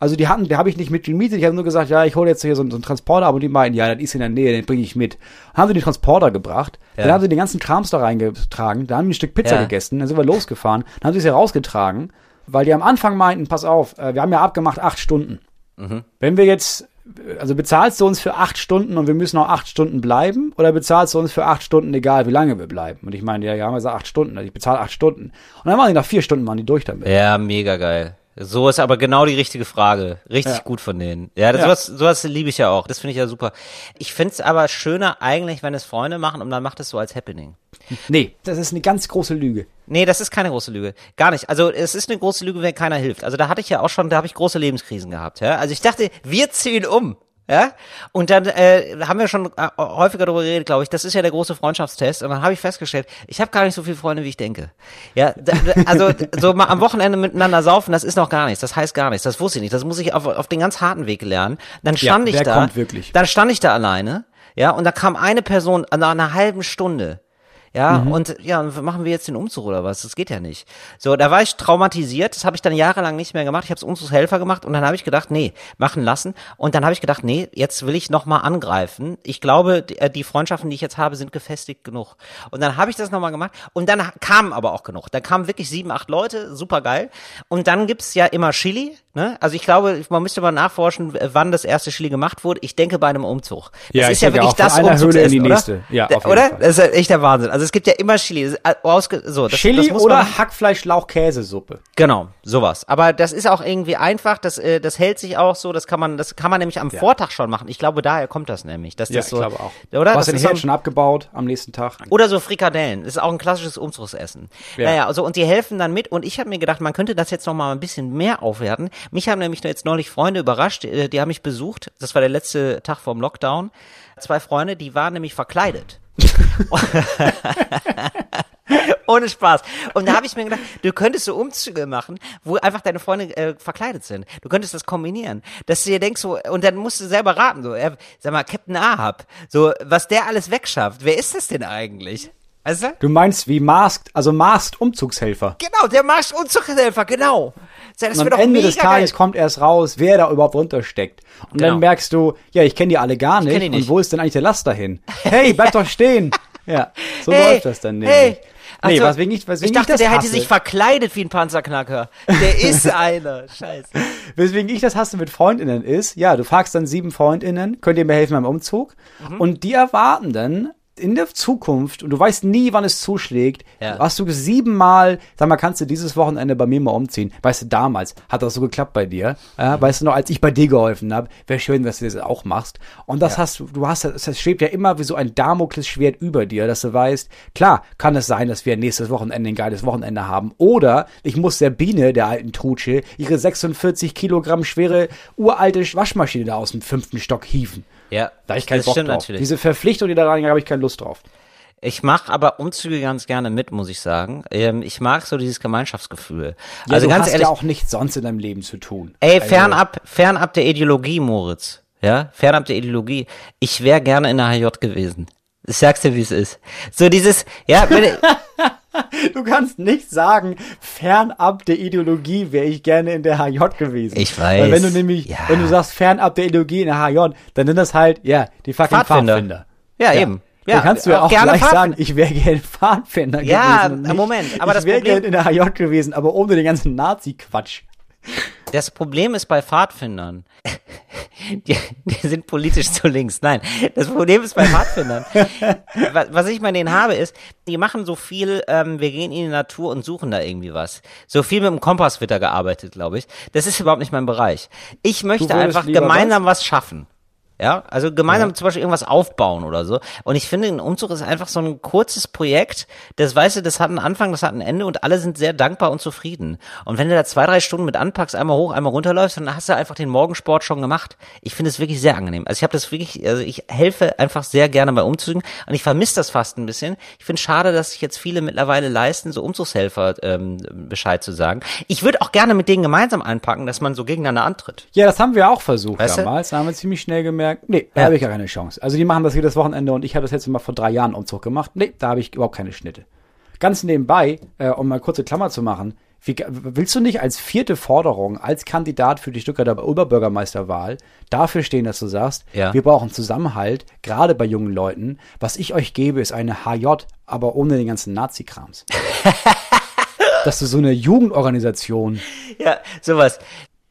Also die hatten, der habe ich nicht mitgemietet. Ich habe nur gesagt, ja, ich hole jetzt hier so, einen- so einen Transporter, aber die meinten, ja, das ist in der Nähe, den bringe ich mit. Haben sie den Transporter gebracht, Ja. dann haben sie den ganzen Krams da reingetragen, dann haben die ein Stück Pizza Ja. gegessen, dann sind wir losgefahren, dann haben sie es hier rausgetragen, weil die am Anfang meinten, pass auf, äh, wir haben ja abgemacht acht Stunden. Mhm. Wenn wir jetzt, also bezahlst du uns für acht Stunden und wir müssen auch acht Stunden bleiben oder bezahlst du uns für acht Stunden, egal wie lange wir bleiben? Und ich meine, ja, ja, haben wir gesagt acht Stunden, also ich bezahle acht Stunden. Und dann waren die nach vier Stunden, waren die durch damit. Ja, mega geil. So ist aber genau die richtige Frage. Richtig Ja. gut von denen. Ja, das, Ja. Sowas, sowas liebe ich ja auch. Das finde ich ja super. Ich finde es aber schöner eigentlich, wenn es Freunde machen und man macht es so als Happening. Nee, das ist eine ganz große Lüge. Nee, das ist keine große Lüge. Gar nicht. Also es ist eine große Lüge, wenn keiner hilft. Also da hatte ich ja auch schon, da habe ich große Lebenskrisen gehabt. Ja? Also ich dachte, wir ziehen um. Ja, und dann äh, haben wir schon äh, häufiger darüber geredet, glaube ich. Das ist ja der große Freundschaftstest. Und dann habe ich festgestellt, ich habe gar nicht so viele Freunde, wie ich denke. Ja, also so mal am Wochenende miteinander saufen, das ist noch gar nichts. Das heißt gar nichts. Das wusste ich nicht. Das muss ich auf, auf den ganz harten Weg lernen. Dann stand ich wer da. kommt wirklich? Dann stand ich da alleine. Ja, und da kam eine Person nach einer halben Stunde. Ja, Mhm. und ja, machen wir jetzt den Umzug oder was? Das geht ja nicht. So, da war ich traumatisiert, das habe ich dann jahrelang nicht mehr gemacht. Ich habe es Umzugshelfer gemacht und dann habe ich gedacht, nee, machen lassen. Und dann habe ich gedacht, nee, jetzt will ich nochmal angreifen. Ich glaube, die, äh, die Freundschaften, die ich jetzt habe, sind gefestigt genug. Und dann habe ich das nochmal gemacht und dann kamen aber auch genug. Da kamen wirklich sieben, acht Leute, super geil. Und dann gibt's ja immer Chili. Ne? Also ich glaube, man müsste mal nachforschen, wann das erste Chili gemacht wurde. Ich denke bei einem Umzug. Das Ja, ist ja wirklich das Umzugsessen, oder? Ja, oder? Das ist echt der Wahnsinn. Also es gibt ja immer Chili. Äh, so, das, Chili das man oder Hackfleisch, Lauch, Käsesuppe. Genau, sowas. Aber das ist auch irgendwie einfach, das, äh, das hält sich auch so, das kann man, das kann man nämlich am Vortag schon machen. Ich glaube, daher kommt das nämlich. Dass Ja, das ich so, glaube auch. Oder? Du hast Das den ist Herd schon abgebaut am nächsten Tag. oder so Frikadellen. Das ist auch ein klassisches Umzugsessen. Ja. Naja, also und die helfen dann mit und ich habe mir gedacht, man könnte das jetzt noch mal ein bisschen mehr aufwerten. Mich haben nämlich jetzt neulich Freunde überrascht, äh, die haben mich besucht. Das war der letzte Tag vorm Lockdown. Zwei Freunde, die waren nämlich verkleidet. Ohne Spaß. Und da habe ich mir gedacht, du könntest so Umzüge machen, wo einfach deine Freunde äh, verkleidet sind. Du könntest das kombinieren. Dass du dir denkst, so, und dann musst du selber raten, so, äh, sag mal, Captain Ahab, so, was der alles wegschafft. Wer ist das denn eigentlich? Weißt du? Meinst wie Masked, also Masked Umzugshelfer. Genau, der Marsch Umzugshelfer, genau. Das Und wäre am Ende des Tages geil. kommt erst raus, wer da überhaupt runtersteckt. Und Genau. dann merkst du, ja, ich kenne die alle gar nicht. nicht. Und wo ist denn eigentlich der Laster hin? Hey, bleib doch stehen. Ja, so Hey, läuft das dann nämlich. hey. Nee, Also, weswegen ich, weswegen ich dachte, das der hätte hasse. sich verkleidet wie ein Panzerknacker. Der ist einer. Scheiße. Weswegen ich das hasse mit FreundInnen ist, ja, du fragst dann sieben FreundInnen, könnt ihr mir helfen beim Umzug? Mhm. Und die erwarten dann in der Zukunft, und du weißt nie, wann es zuschlägt, Ja. hast du siebenmal, sag mal, kannst du dieses Wochenende bei mir mal umziehen? Weißt du, damals hat das so geklappt bei dir. Ja, weißt du noch, als ich bei dir geholfen habe, wäre schön, dass du das auch machst. Und das hast du, du hast, das das schwebt ja immer wie so ein Damoklesschwert über dir, dass du weißt, klar, kann es sein, dass wir nächstes Wochenende ein geiles Wochenende haben. Oder ich muss der Biene, der alten Trutsche, ihre 46 Kilogramm schwere, uralte Waschmaschine da aus dem fünften Stock hieven. Ja, Da ich keinen das Bock stimmt drauf. natürlich. Diese Verpflichtung, die da rein, habe ich keine Lust drauf. Ich mache aber Umzüge ganz gerne mit, muss ich sagen. Ähm, ich mag so dieses Gemeinschaftsgefühl. Ja, also du ganz hast ehrlich, ja auch nichts sonst in deinem Leben zu tun. ey, Also, fernab, fernab der Ideologie, Moritz. Ja, fernab der Ideologie. Ich wäre gerne in der HJ gewesen. Ich sag's dir, wie es ist. So dieses, ja, wenn, Du kannst nicht sagen, fernab der Ideologie wäre ich gerne in der HJ gewesen. Ich weiß. Weil wenn du nämlich, Ja. wenn du sagst, fernab der Ideologie in der HJ, dann sind das halt, ja, die fucking Pfadfinder. Pfadfinder. Ja, eben. Ja, dann kannst du ja auch gerne gleich sagen, ich wäre gerne Pfadfinder Ja, gewesen. nicht- Moment, aber ich das wäre gerne in der HJ gewesen, aber ohne den ganzen Nazi-Quatsch. Das Problem ist bei Pfadfindern. Die, die sind politisch zu links. Nein, das Problem ist bei Pfadfindern. was, was ich bei denen habe, ist, die machen so viel, ähm, wir gehen in die Natur und suchen da irgendwie was. So viel mit dem Kompass wird da gearbeitet, glaube ich. Das ist überhaupt nicht mein Bereich. Ich möchte einfach gemeinsam was schaffen. Ja, also gemeinsam zum Beispiel irgendwas aufbauen oder so. Und ich finde, ein Umzug ist einfach so ein kurzes Projekt. Das weißt du, das hat einen Anfang, das hat ein Ende und alle sind sehr dankbar und zufrieden. Und wenn du da zwei, drei Stunden mit anpackst, einmal hoch, einmal runterläufst, dann hast du einfach den Morgensport schon gemacht. Ich finde es wirklich sehr angenehm. Also ich habe das wirklich, also ich helfe einfach sehr gerne bei Umzügen und ich vermisse das fast ein bisschen. Ich finde schade, dass sich jetzt viele mittlerweile leisten, so Umzugshelfer ähm, Bescheid zu sagen. Ich würde auch gerne mit denen gemeinsam einpacken, dass man so gegeneinander antritt. Ja, das haben wir auch versucht Weißt damals. Da haben wir ziemlich schnell gemerkt, nee, da Ja. habe ich gar keine Chance. Also die machen das jedes Wochenende und ich habe das jetzt mal vor drei Jahren Umzug gemacht. Nee, da habe ich überhaupt keine Schnitte. Ganz nebenbei, äh, um mal kurze Klammer zu machen, wie, willst du nicht als vierte Forderung, als Kandidat für die Stuttgarter Oberbürgermeisterwahl dafür stehen, dass du sagst, Ja. wir brauchen Zusammenhalt, gerade bei jungen Leuten. Was ich euch gebe, ist eine HJ, aber ohne den ganzen Nazi-Krams. dass du so eine Jugendorganisation Ja, sowas.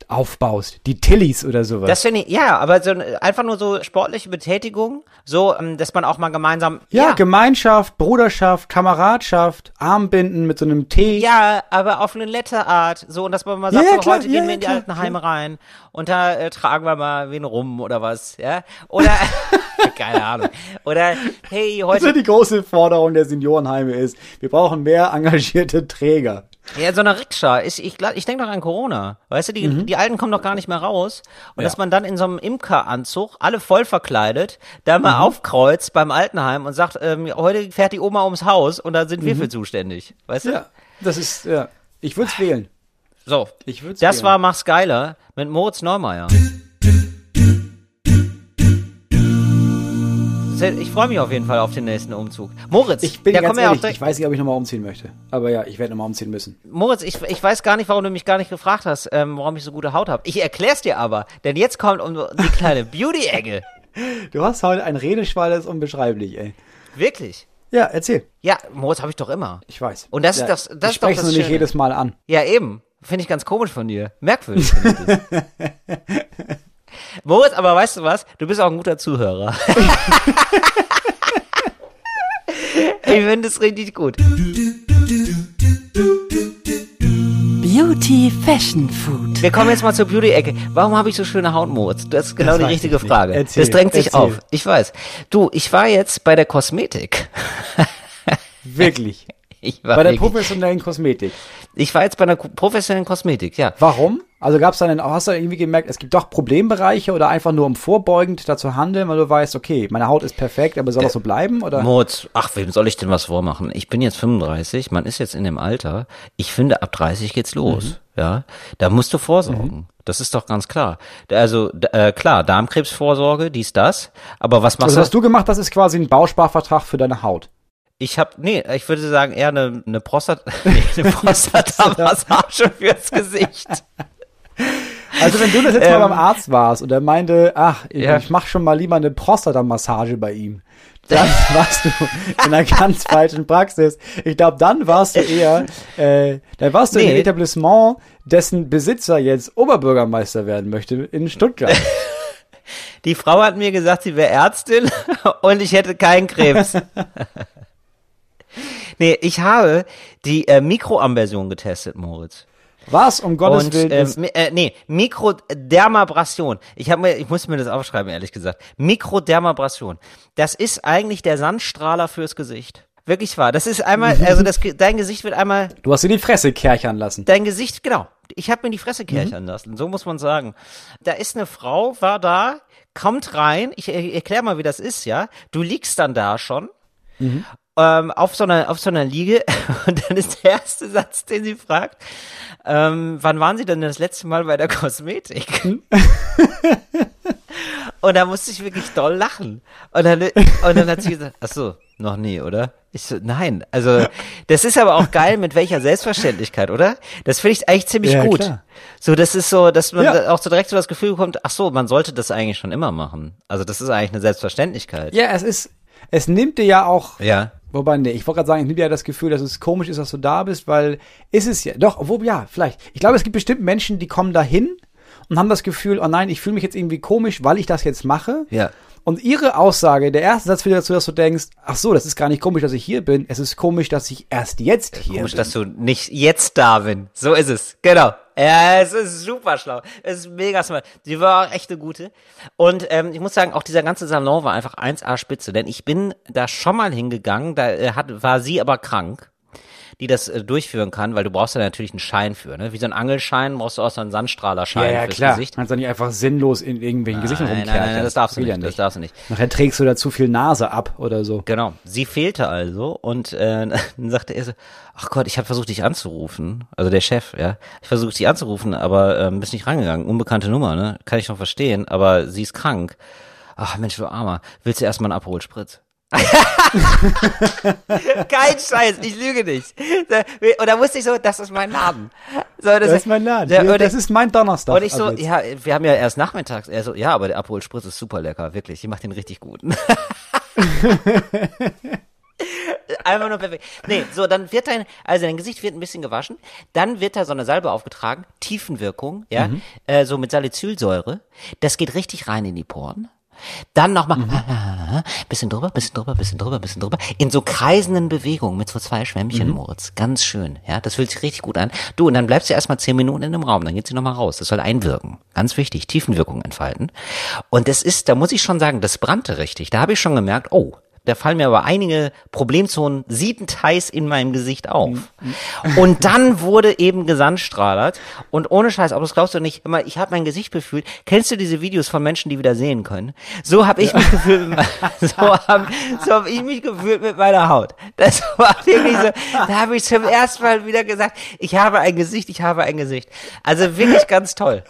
Aufbaust, die Tillys oder sowas. Das finde ich, ja, aber so ein- einfach nur so sportliche Betätigung, so, ähm, dass man auch mal gemeinsam, Ja, Gemeinschaft, Bruderschaft, Kameradschaft, Armbinden mit so einem Tee. ja, aber auf eine nette Art, so, und dass man mal Ja, sagt, ja, so, klar, heute ja, gehen ja, wir in die klar, alten Heime rein und da äh, tragen wir mal wen rum oder was, ja, oder, keine Ahnung, oder, hey, heute, die große Forderung der Seniorenheime ist, wir brauchen mehr engagierte Träger. Ja, so eine Rikscha. Ich, ich, ich denke doch an Corona. Weißt du, die, Mhm. die Alten kommen doch gar nicht mehr raus. Und dass man dann in so einem Imkeranzug, alle voll verkleidet, da mal Mhm. aufkreuzt beim Altenheim und sagt, ähm, heute fährt die Oma ums Haus und da sind wir für zuständig. Weißt du? Mhm. Ja, das ist, ja. Ich würde es wählen. So. Ich würd's Das wählen. war Mach's Geiler mit Moritz Neumeier. Ich freue mich auf jeden Fall auf den nächsten Umzug. Moritz, Ich bin da ganz ehrlich, direkt- ich weiß nicht, ob ich nochmal umziehen möchte. Aber ja, ich werde nochmal umziehen müssen. Moritz, ich, ich weiß gar nicht, warum du mich gar nicht gefragt hast, ähm, warum ich so gute Haut habe. Ich erklär's dir aber, denn jetzt kommt um die kleine Beauty-Ecke. Du hast heute ein Redeschwall, das ist unbeschreiblich, ey. Wirklich? Ja, erzähl. Ja, Moritz habe ich doch immer. Ich weiß. Und das ist ja, das- das ich ist doch spreche das nur nicht Schöne. jedes Mal an. Ja, eben. Finde ich ganz komisch von dir. Merkwürdig. Moritz, aber weißt du was? Du bist auch ein guter Zuhörer. ich finde es richtig gut. Beauty Fashion Food. Wir kommen jetzt mal zur Beauty-Ecke. Warum habe ich so schöne Haut, Moritz? Das ist genau Das die richtige. Frage. Erzähl, das drängt sich erzähl. auf. Ich weiß. Du, ich war jetzt bei der Kosmetik. Wirklich. Ich war, Bei der wirklich, professionellen Kosmetik. ich war jetzt bei einer professionellen Kosmetik, ja. Warum? Also gab es dann, hast du irgendwie gemerkt, es gibt doch Problembereiche oder einfach nur um vorbeugend dazu handeln, weil du weißt, okay, meine Haut ist perfekt, aber soll das so bleiben? Oder? Moritz, ach, wem soll ich denn was vormachen? Ich bin jetzt 35, man ist jetzt in dem Alter. Ich finde, ab 30 geht's los. Mhm. Ja, da musst du vorsorgen. Das ist doch ganz klar. Also, äh, klar, Darmkrebsvorsorge, dies, das. Aber was machst Also was du gemacht hast, ist quasi ein Bausparvertrag für deine Haut. Ich habe, nee, ich würde sagen eher eine, eine Prostat, nee, eine Prostata-Massage fürs Gesicht. Also wenn du das jetzt mal Ähm, beim Arzt warst und er meinte, ach, ich, Ja. ich mach schon mal lieber eine Prostata-Massage bei ihm, dann warst du in einer ganz falschen Praxis. Ich glaube, dann warst du eher, äh, dann warst du in Nee. einem Etablissement, dessen Besitzer jetzt Oberbürgermeister werden möchte in Stuttgart. Die Frau hat mir gesagt, sie wäre Ärztin und ich hätte keinen Krebs. Nee, ich habe die äh, Mikroamversion getestet, Moritz. Was um Gottes und Willen ähm, ist, äh, nee, Mikrodermabrasion. Ich habe mir, ich muss mir das aufschreiben, ehrlich gesagt. Mikrodermabrasion. Das ist eigentlich der Sandstrahler fürs Gesicht. Wirklich wahr. Das ist einmal, also das, dein Gesicht wird einmal du hast dir die Fresse kerchern lassen. Dein Gesicht, genau. Ich habe mir die Fresse Mhm. kerchern lassen, so muss man sagen. Da ist eine Frau, war da, kommt rein, ich er- erklär mal, wie das ist, ja. Du liegst dann da schon, Mhm. Ähm, auf so einer, auf so einer Liege, und dann ist der erste Satz, den sie fragt, ähm, wann waren Sie denn das letzte Mal bei der Kosmetik? und da musste ich wirklich doll lachen. Und dann, und dann hat sie gesagt, ach so, noch nie, oder? Ich so, nein. Also, das ist aber auch geil, mit welcher Selbstverständlichkeit, oder? Das finde ich eigentlich ziemlich Ja, gut. klar. So, das ist so, dass man Ja. auch so direkt so das Gefühl bekommt, ach so, man sollte das eigentlich schon immer machen. Also, das ist eigentlich eine Selbstverständlichkeit. Ja, es ist, es nimmt dir ja auch Ja. Wobei, nee, ich wollte gerade sagen, ich nehme ja das Gefühl, dass es komisch ist, dass du da bist, weil ist es ja, doch, obwohl, ja, vielleicht. Ich glaube, es gibt bestimmt Menschen, die kommen dahin und haben das Gefühl, oh nein, ich fühle mich jetzt irgendwie komisch, weil ich das jetzt mache. Ja. Und ihre Aussage, der erste Satz führt dazu, dass du denkst, ach so, das ist gar nicht komisch, dass ich hier bin, es ist komisch, dass ich erst jetzt hier Komisch, bin. dass du nicht jetzt da bin. So ist es. Genau. Ja, es ist super schlau. Es ist mega smart. Sie war auch echt eine gute. Und ähm, ich muss sagen, auch dieser ganze Salon war einfach 1A Spitze. Denn ich bin da schon mal hingegangen, da äh, hat, war sie aber krank, die das äh, durchführen kann, weil du brauchst ja natürlich einen Schein für. Ne? Wie so ein Angelschein brauchst du auch so einen Sandstrahlerschein ja, ja, fürs klar. Gesicht. Kannst du nicht einfach sinnlos in irgendwelchen Gesichtern Nein, rumkerchern. nein, nein, das darfst du nicht. ja Das darfst du nicht. Nachher trägst du da zu viel Nase ab oder so. Genau, sie fehlte also und äh, dann sagte er so, ach Gott, ich habe versucht, dich anzurufen, also der Chef, ja, ich versucht, dich anzurufen, aber ähm, bist nicht rangegangen, unbekannte Nummer, ne, kann ich schon verstehen, aber sie ist krank. Ach Mensch, du Armer, willst du erstmal einen Abholspritz? Kein Scheiß, ich lüge nicht. Und da wusste ich so, das ist mein Laden. So, Das ist mein Laden. Ja, das ich- ist mein Donnerstag. und ich so, jetzt. ja, wir haben ja erst nachmittags. Er so, ja, aber der Abholspritz ist super lecker, wirklich. Ich mach den richtig gut. Einfach nur perfekt. Nee, so, dann wird dein, also dein Gesicht wird ein bisschen gewaschen, dann wird da so eine Salbe aufgetragen, Tiefenwirkung, ja, Mhm. äh, so mit Salicylsäure. Das geht richtig rein in die Poren. Dann nochmal, Mhm. bisschen drüber, bisschen drüber, bisschen drüber, bisschen drüber. In so kreisenden Bewegungen mit so zwei Schwämmchen, Mhm. Moritz. Ganz schön. Ja, das fühlt sich richtig gut an. Du, und dann bleibst du erstmal zehn Minuten in dem Raum, dann geht sie nochmal raus. Das soll einwirken. Ganz wichtig, Tiefenwirkung entfalten. Und das ist, da muss ich schon sagen, das brannte richtig. Da habe ich schon gemerkt, oh, Da fallen mir aber einige Problemzonen siebenteils in meinem Gesicht auf. Und dann wurde eben gesandstrahlert. Und ohne Scheiß, aber das glaubst du nicht, immer, ich habe mein Gesicht befühlt. Kennst du diese Videos von Menschen, die wieder sehen können? So habe ich mich gefühlt, so habe so hab ich mich gefühlt mit meiner Haut. Das war wirklich so, da habe ich zum ersten Mal wieder gesagt, ich habe ein Gesicht, ich habe ein Gesicht. Also wirklich ganz toll.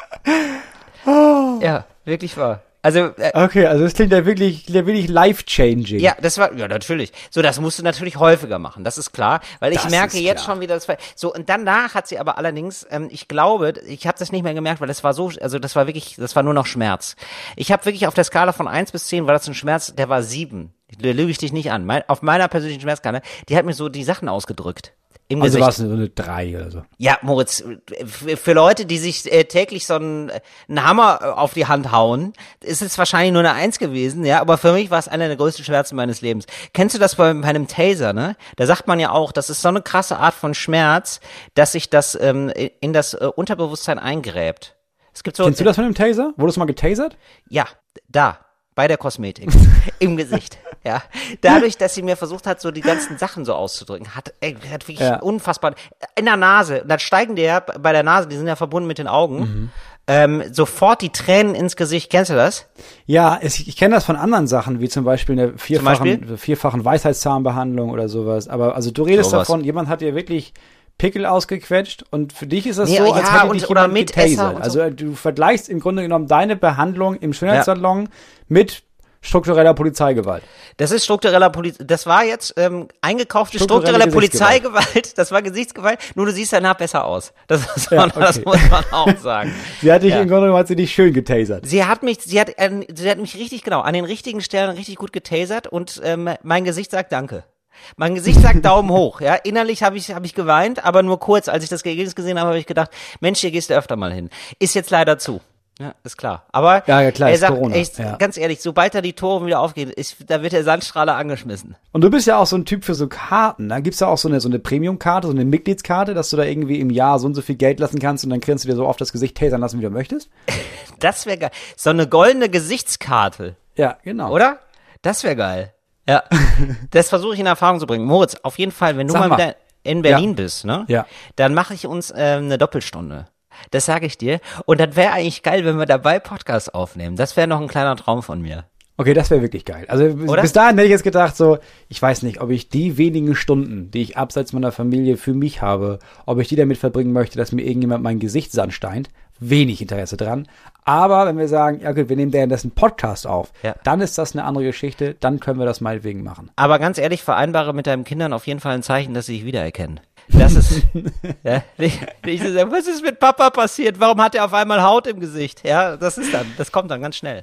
Ja, wirklich wahr. Also äh, Okay, also das klingt ja wirklich, ja wirklich life-changing. ja, das war, ja, natürlich. So, das musst du natürlich häufiger machen, das ist klar, weil ich Das merke jetzt klar. schon wieder, das so, und danach hat sie aber allerdings, ähm, ich glaube, ich habe das nicht mehr gemerkt, weil das war so, also das war wirklich, das war nur noch Schmerz. Ich habe wirklich auf der Skala von eins bis zehn war das ein Schmerz, der war sieben. Da lüge ich dich nicht an. Mein, auf meiner persönlichen Schmerzskala, die hat mir so die Sachen ausgedrückt. Im Also war es eine 3 oder so. Ja, Moritz, für Leute, die sich äh, täglich so einen, einen Hammer äh, auf die Hand hauen, ist es wahrscheinlich nur eine Eins gewesen, ja, aber für mich war es einer der größten Schmerzen meines Lebens. Kennst du das bei, bei einem Taser, ne? Da sagt man ja auch, das ist so eine krasse Art von Schmerz, dass sich das ähm, in das äh, Unterbewusstsein eingräbt. Es gibt so, Kennst du das von dem Taser? Wurdest du mal getasert? ja, da, bei der Kosmetik, im Gesicht, ja. Dadurch, dass sie mir versucht hat, so die ganzen Sachen so auszudrücken, hat, ey, hat wirklich Ja. unfassbar, in der Nase, und dann steigen dir ja bei der Nase, die sind ja verbunden mit den Augen, Mhm. ähm, sofort die Tränen ins Gesicht, kennst du das? Ja, es, ich kenne das von anderen Sachen, wie zum Beispiel eine vierfachen, Beispiel? vierfachen Weisheitszahnbehandlung oder sowas. Aber also du redest Sowas. davon, jemand hat dir wirklich Pickel ausgequetscht und für dich ist das Nee, so, ja, als hätte und- dich jemand getasert. und Also äh, du vergleichst im Grunde genommen deine Behandlung im Schönheitssalon mit struktureller Polizeigewalt. Das ist struktureller Poliz das war jetzt ähm, eingekaufte Strukturelle strukturelle. Polizeigewalt, das war Gesichtsgewalt, nur du siehst danach besser aus. Das, muss Ja, man, das okay. muss man auch sagen. Sie hat dich Ja. im Grunde genommen hat sie dich schön getasert. Sie hat mich, sie hat, äh, sie hat mich richtig genau an den richtigen Stellen richtig gut getasert und ähm, mein Gesicht sagt Danke. Mein Gesicht sagt Daumen hoch. Ja, innerlich habe ich habe ich geweint, aber nur kurz. Als ich das Ergebnis gesehen habe, habe ich gedacht, Mensch, hier gehst du öfter mal hin. Ist jetzt leider zu. Ja, ist klar. Aber Ja, ja, klar, er ist sagt, Corona, echt, ja. ganz ehrlich, sobald da die Tore wieder aufgehen, ist, da wird der Sandstrahler angeschmissen. Und du bist ja auch so ein Typ für so Karten. Da gibt's ja auch so eine, so eine Premium-Karte, so eine Mitgliedskarte, dass du da irgendwie im Jahr so und so viel Geld lassen kannst und dann kannst du dir so oft das Gesicht tasern lassen, wie du möchtest. Das wäre geil. So eine goldene Gesichtskarte, Ja, genau. oder? Das wäre geil. Ja, das versuche ich in Erfahrung zu bringen. Moritz, auf jeden Fall, wenn du mal, mal. wieder in Berlin Ja. bist, ne? Ja. Dann mache ich uns ähm, eine Doppelstunde. Das sage ich dir. Und das wäre eigentlich geil, wenn wir dabei Podcast aufnehmen. Das wäre noch ein kleiner Traum von mir. Okay, das wäre wirklich geil. Also bis- Oder? bis dahin hätte ich jetzt gedacht, so, ich weiß nicht, ob ich die wenigen Stunden, die ich abseits meiner Familie für mich habe, ob ich die damit verbringen möchte, dass mir irgendjemand mein Gesicht sandsteint. Wenig Interesse dran. Aber wenn wir sagen, ja gut, wir nehmen währenddessen einen Podcast auf, Ja. dann ist das eine andere Geschichte, dann können wir das meinetwegen machen. Aber ganz ehrlich, vereinbare mit deinen Kindern auf jeden Fall ein Zeichen, dass sie dich wiedererkennen. Das ist, ja, nicht, nicht so sagen, was ist mit Papa passiert? Warum hat er auf einmal Haut im Gesicht? Ja, das ist dann, das kommt dann ganz schnell.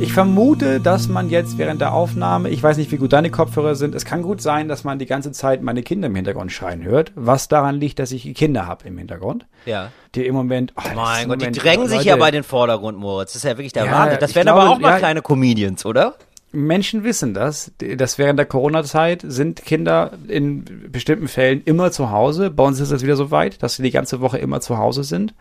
Ich vermute, dass man jetzt während der Aufnahme, ich weiß nicht, wie gut deine Kopfhörer sind, es kann gut sein, dass man die ganze Zeit meine Kinder im Hintergrund schreien hört, was daran liegt, dass ich Kinder habe im Hintergrund, Ja. die im Moment, oh, Mein Gott, die Moment- drängen sich Leute, ja bei den Vordergrund, Moritz. Das ist ja wirklich der Ja, Wahnsinn. Das wären glaube, aber auch mal ja. kleine Comedians, oder? Menschen wissen das, dass während der Corona-Zeit sind Kinder in bestimmten Fällen immer zu Hause. Bei uns ist es wieder so weit, dass sie die ganze Woche immer zu Hause sind.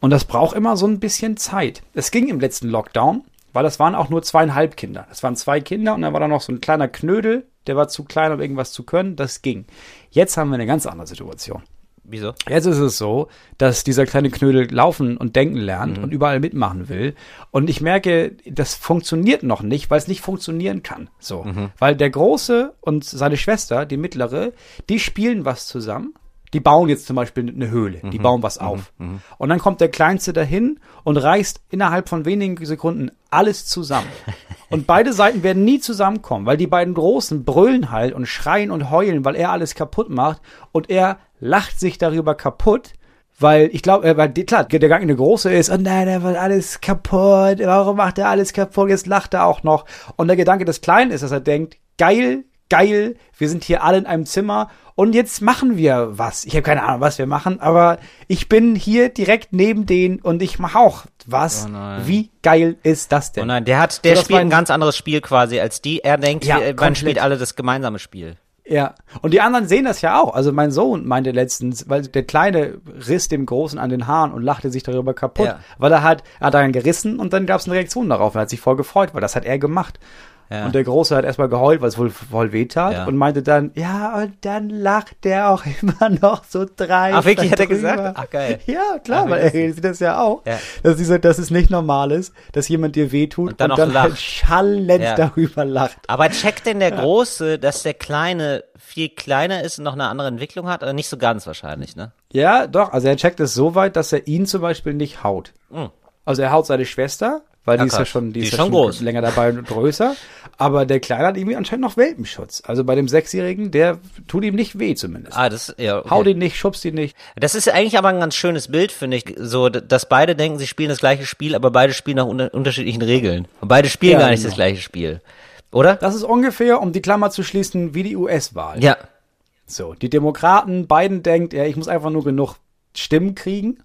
Und das braucht immer so ein bisschen Zeit. Es ging im letzten Lockdown, weil das waren auch nur zweieinhalb Kinder. Das waren zwei Kinder und dann war da noch so ein kleiner Knödel, der war zu klein, um irgendwas zu können. Das ging. Jetzt haben wir eine ganz andere Situation. Wieso? Jetzt ist es so, dass dieser kleine Knödel laufen und denken lernt und überall mitmachen will. Und ich merke, das funktioniert noch nicht, weil es nicht funktionieren kann. So. Weil der Große und seine Schwester, die mittlere, die spielen was zusammen. Die bauen jetzt zum Beispiel eine Höhle. Die bauen was auf. Und dann kommt der Kleinste dahin und reißt innerhalb von wenigen Sekunden alles zusammen. Und beide Seiten werden nie zusammenkommen, weil die beiden Großen brüllen halt und schreien und heulen, weil er alles kaputt macht. Und er lacht sich darüber kaputt, weil ich glaube, äh, weil die, klar, der Gang in der Große ist, oh nein, er wird alles kaputt, warum macht er alles kaputt, jetzt lacht er auch noch. Und der Gedanke des Kleinen ist, dass er denkt, geil, geil, wir sind hier alle in einem Zimmer und jetzt machen wir was. Ich habe keine Ahnung, was wir machen, aber ich bin hier direkt neben denen und ich mache auch was. Oh. Wie geil ist das denn? Oh nein, der hat, der das spielt ein ganz anderes Spiel quasi als die. Er denkt, Ja, wir- man komplett. spielt alle das gemeinsame Spiel. Ja, und die anderen sehen das ja auch. Also mein Sohn meinte letztens, weil der Kleine riss dem Großen an den Haaren und lachte sich darüber kaputt, Ja. weil er hat, er hat daran gerissen und dann gab es eine Reaktion darauf. Er hat sich voll gefreut, weil das hat er gemacht. Ja. Und der Große hat erstmal geheult, weil es wohl voll weh tat Ja. und meinte dann, ja, und dann lacht der auch immer noch so dreist. Ach, wirklich, hat er gesagt? Ach, geil. Ja, klar, Ach, weil er sieht das ja auch, Ja. dass, dieser, dass es nicht normal ist, dass jemand dir wehtut Und dann auch halt lacht. schallend Ja. darüber lacht. Aber checkt denn der Große, dass der Kleine viel kleiner ist und noch eine andere Entwicklung hat? Oder nicht so ganz wahrscheinlich, ne? Ja, doch. Also er checkt es so weit, dass er ihn zum Beispiel nicht haut. Mhm. Also er haut seine Schwester, weil Ja, die ist ja schon, die Die ist ist ja schon schon groß. länger dabei und größer. Aber der Kleine hat irgendwie anscheinend noch Welpenschutz. Also bei dem Sechsjährigen, der tut ihm nicht weh zumindest. Ah, das, ja, okay. Haut ihn nicht, schubst ihn nicht. Das ist eigentlich aber ein ganz schönes Bild, finde ich. So, dass beide denken, sie spielen das gleiche Spiel, aber beide spielen nach unter unterschiedlichen Regeln. Und beide spielen Ja, gar nicht genau. das gleiche Spiel. Oder? Das ist ungefähr, um die Klammer zu schließen, wie die US-Wahl. Ja. So, die Demokraten, Biden denkt, ja, ich muss einfach nur genug Stimmen kriegen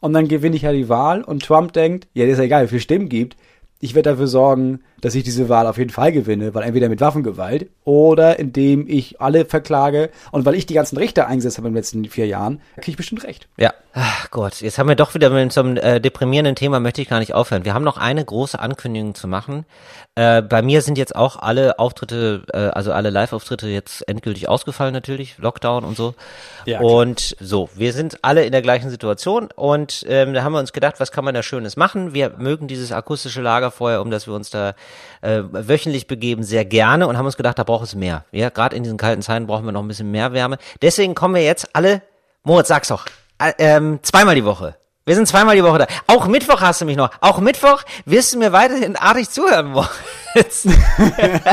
und dann gewinne ich ja die Wahl. Und Trump denkt, ja, das ist ja egal, wie viele Stimmen gibt. Ich werde dafür sorgen, dass ich diese Wahl auf jeden Fall gewinne, weil entweder mit Waffengewalt oder indem ich alle verklage und weil ich die ganzen Richter eingesetzt habe in den letzten vier Jahren, kriege ich bestimmt recht. Ja. Ach Gott, jetzt haben wir doch wieder mit so einem äh, deprimierenden Thema, möchte ich gar nicht aufhören. Wir haben noch eine große Ankündigung zu machen. Äh, bei mir sind jetzt auch alle Auftritte, äh, also alle Live-Auftritte jetzt endgültig ausgefallen natürlich, Lockdown und so. Ja, klar. und so, wir sind alle in der gleichen Situation und ähm, da haben wir uns gedacht, was kann man da Schönes machen? Wir mögen dieses akustische Lagerfeuer, um das wir uns da äh, wöchentlich begeben, sehr gerne und haben uns gedacht, da braucht es mehr. Ja, gerade in diesen kalten Zeiten brauchen wir noch ein bisschen mehr Wärme. Deswegen kommen wir jetzt alle, Moritz, sag's doch, äh, ähm, zweimal die Woche. Wir sind zweimal die Woche da. Auch Mittwoch hast du mich noch. Auch Mittwoch wirst du mir weiterhin artig zuhören, Moritz.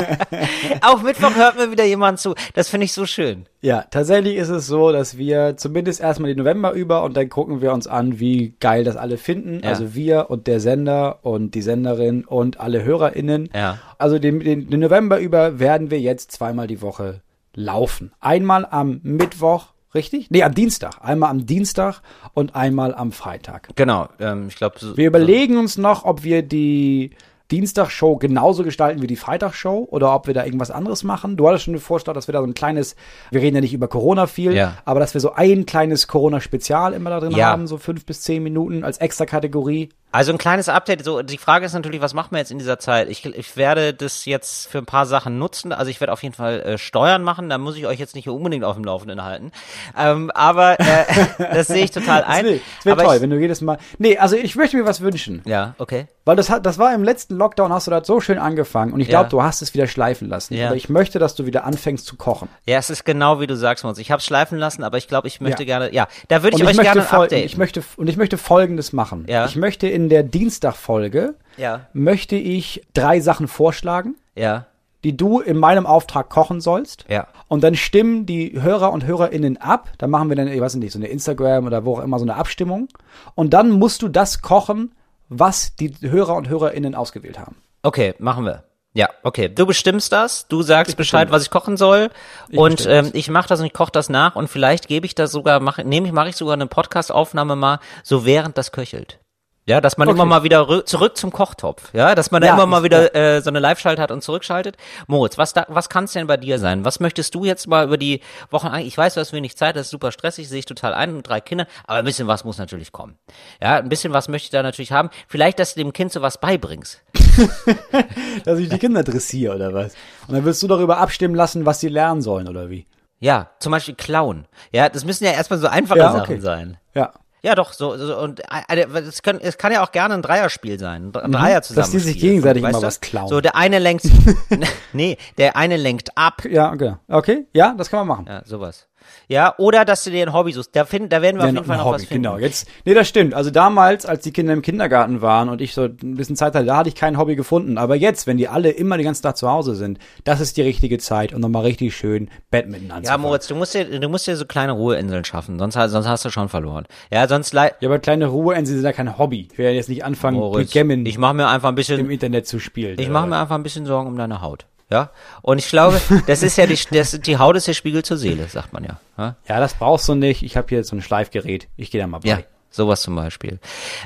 Auch Mittwoch hört mir wieder jemand zu. Das finde ich so schön. Ja, tatsächlich ist es so, dass wir zumindest erstmal den November über und dann gucken wir uns an, wie geil das alle finden. Ja. Also wir und der Sender und die Senderin und alle HörerInnen. Ja. Also den, den, den November über werden wir jetzt zweimal die Woche laufen. Einmal am Mittwoch, richtig? Nee, am Dienstag. Einmal am Dienstag und einmal am Freitag. Genau. Ähm, ich glaube, so, Wir überlegen uns noch, ob wir die Dienstagsshow genauso gestalten wie die Freitagsshow oder ob wir da irgendwas anderes machen. Du hattest schon vorgestellt, dass wir da so ein kleines, wir reden ja nicht über Corona viel, Ja. aber dass wir so ein kleines Corona-Spezial immer da drin Ja. haben, so fünf bis zehn Minuten als extra Kategorie. Also ein kleines Update. So, die Frage ist natürlich, was machen wir jetzt in dieser Zeit? Ich, ich werde das jetzt für ein paar Sachen nutzen. Also ich werde auf jeden Fall äh, Steuern machen. Da muss ich euch jetzt nicht unbedingt auf dem Laufenden halten. Ähm, aber äh, das sehe ich total ein. wäre wär toll, ich, wenn du jedes Mal. Nee, also ich möchte mir was wünschen. ja, okay. Weil das hat, das war im letzten Lockdown, hast du das so schön angefangen und ich Ja. glaube, du hast es wieder schleifen lassen. Ja. Aber ich möchte, dass du wieder anfängst zu kochen. Ja, es ist genau wie du sagst, Moritz. Ich habe schleifen lassen, aber ich glaube, ich möchte Ja. gerne. Ja, da würde ich Und euch ich gerne fol- updaten. ich möchte und ich möchte Folgendes machen. Ja. Ich möchte in der Dienstagfolge Ja. möchte ich drei Sachen vorschlagen, ja, die du in meinem Auftrag kochen sollst. Ja. Und dann stimmen die Hörer und Hörerinnen ab. Da machen wir dann, ich weiß nicht, so eine Instagram oder wo auch immer so eine Abstimmung. Und dann musst du das kochen, was die Hörer und Hörerinnen ausgewählt haben. okay, machen wir. Ja, okay. Du bestimmst das, du sagst Bescheid, bestimme was ich kochen soll und bestimme ähm, ich mache das und ich koche das nach und vielleicht gebe ich das sogar, mache nehme ich, mache ich sogar eine Podcast-Aufnahme mal, so während das köchelt. Ja, dass man Okay. immer mal wieder rü- zurück zum Kochtopf, ja, dass man da Ja, immer mal wieder äh, so eine Live-Schalt hat und zurückschaltet. Moritz, was da, was kann es denn bei dir sein? Was möchtest du jetzt mal über die Wochen? an- Ich weiß, du hast wenig Zeit, das ist super stressig, sehe ich total ein mit drei Kindern, aber ein bisschen was muss natürlich kommen. Ja, ein bisschen was möchte ich da natürlich haben. Vielleicht, dass du dem Kind so was beibringst. Dass ich die Kinder dressiere oder was? Und dann willst du darüber abstimmen lassen, was sie lernen sollen oder wie? Ja, zum Beispiel klauen. Ja, das müssen ja erstmal so einfache Ja, Sachen okay. sein. Ja. Ja, doch, so, so und äh, es, können, es kann ja auch gerne ein Dreierspiel sein. Ein Dreier zusammen. Mhm. Dass die sich gegenseitig immer was klauen. So, der eine lenkt, nee, der eine lenkt ab. Ja, okay. Okay, ja, das kann man machen. Ja, sowas. Ja, oder dass du dir ein Hobby suchst. Da, find, da werden wir auf Ja, jeden Fall noch Hobby, was finden. genau. Jetzt, nee, das stimmt. Also damals, als die Kinder im Kindergarten waren und ich so ein bisschen Zeit hatte, da hatte ich kein Hobby gefunden. Aber jetzt, wenn die alle immer den ganzen Tag zu Hause sind, das ist die richtige Zeit, um nochmal richtig schön Badminton Ja, anzufangen. Moritz, du musst dir, du musst dir so kleine Ruheinseln schaffen, sonst, hast- sonst hast du schon verloren. Ja, sonst Ja, aber kleine Ruheinseln sind ja kein Hobby. Ich werde jetzt nicht anfangen, Moritz, Backgammon ich mache mir einfach ein im bisschen, Internet zu spielen. ich mache mir einfach ein bisschen Sorgen um deine Haut. Ja, und ich glaube, das ist ja die, das, die Haut ist der Spiegel zur Seele, sagt man ja. ja? Ja, das brauchst du nicht. Ich habe hier so ein Schleifgerät. Ich gehe da mal bei. Ja, Sowas zum Beispiel.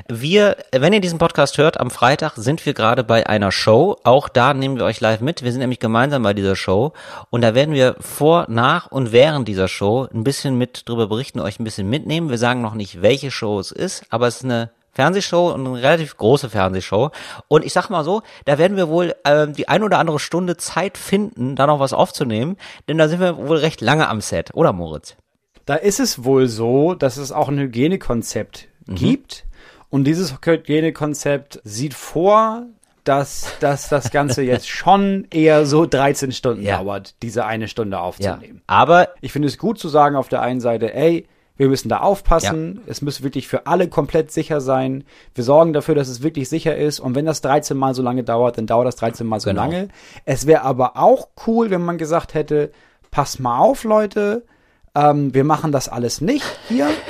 Wir, wenn ihr diesen Podcast hört, am Freitag sind wir gerade bei einer Show. Auch da nehmen wir euch live mit. Wir sind nämlich gemeinsam bei dieser Show. Und da werden wir vor, nach und während dieser Show ein bisschen mit drüber berichten, euch ein bisschen mitnehmen. Wir sagen noch nicht, welche Show es ist, aber es ist eine Fernsehshow und eine relativ große Fernsehshow. Und ich sag mal so, da werden wir wohl ähm, die ein oder andere Stunde Zeit finden, da noch was aufzunehmen, denn da sind wir wohl recht lange am Set, oder Moritz? Da ist es wohl so, dass es auch ein Hygienekonzept Mhm. gibt. Und dieses Hygienekonzept sieht vor, dass, dass das Ganze jetzt schon eher so 13 Stunden Ja. dauert, diese eine Stunde Ja. aufzunehmen. Aber Ich finde es gut zu sagen auf der einen Seite, ey, wir müssen da aufpassen, es muss wirklich für alle komplett sicher sein. Wir sorgen dafür, dass es wirklich sicher ist. Und wenn das 13 Mal so lange dauert, dann dauert das 13 Mal so Genau. lange. Es wäre aber auch cool, wenn man gesagt hätte, passt mal auf, Leute, ähm, wir machen das alles nicht hier.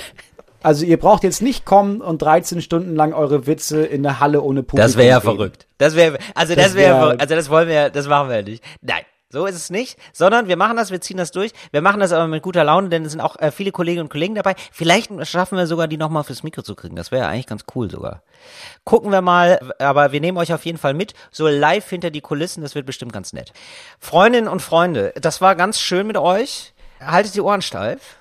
Also ihr braucht jetzt nicht kommen und 13 Stunden lang eure Witze in der Halle ohne Publikum Das wäre ja verrückt. Das wäre, also das, Das wäre, wär- also das wollen wir, das machen wir ja nicht. Nein. So ist es nicht, sondern wir machen das, wir ziehen das durch. Wir machen das aber mit guter Laune, denn es sind auch äh, viele Kolleginnen und Kollegen dabei. Vielleicht schaffen wir sogar, die nochmal fürs Mikro zu kriegen. Das wäre ja eigentlich ganz cool sogar. Gucken wir mal, aber wir nehmen euch auf jeden Fall mit. So live hinter die Kulissen, das wird bestimmt ganz nett. Freundinnen und Freunde, das war ganz schön mit euch. Haltet die Ohren steif.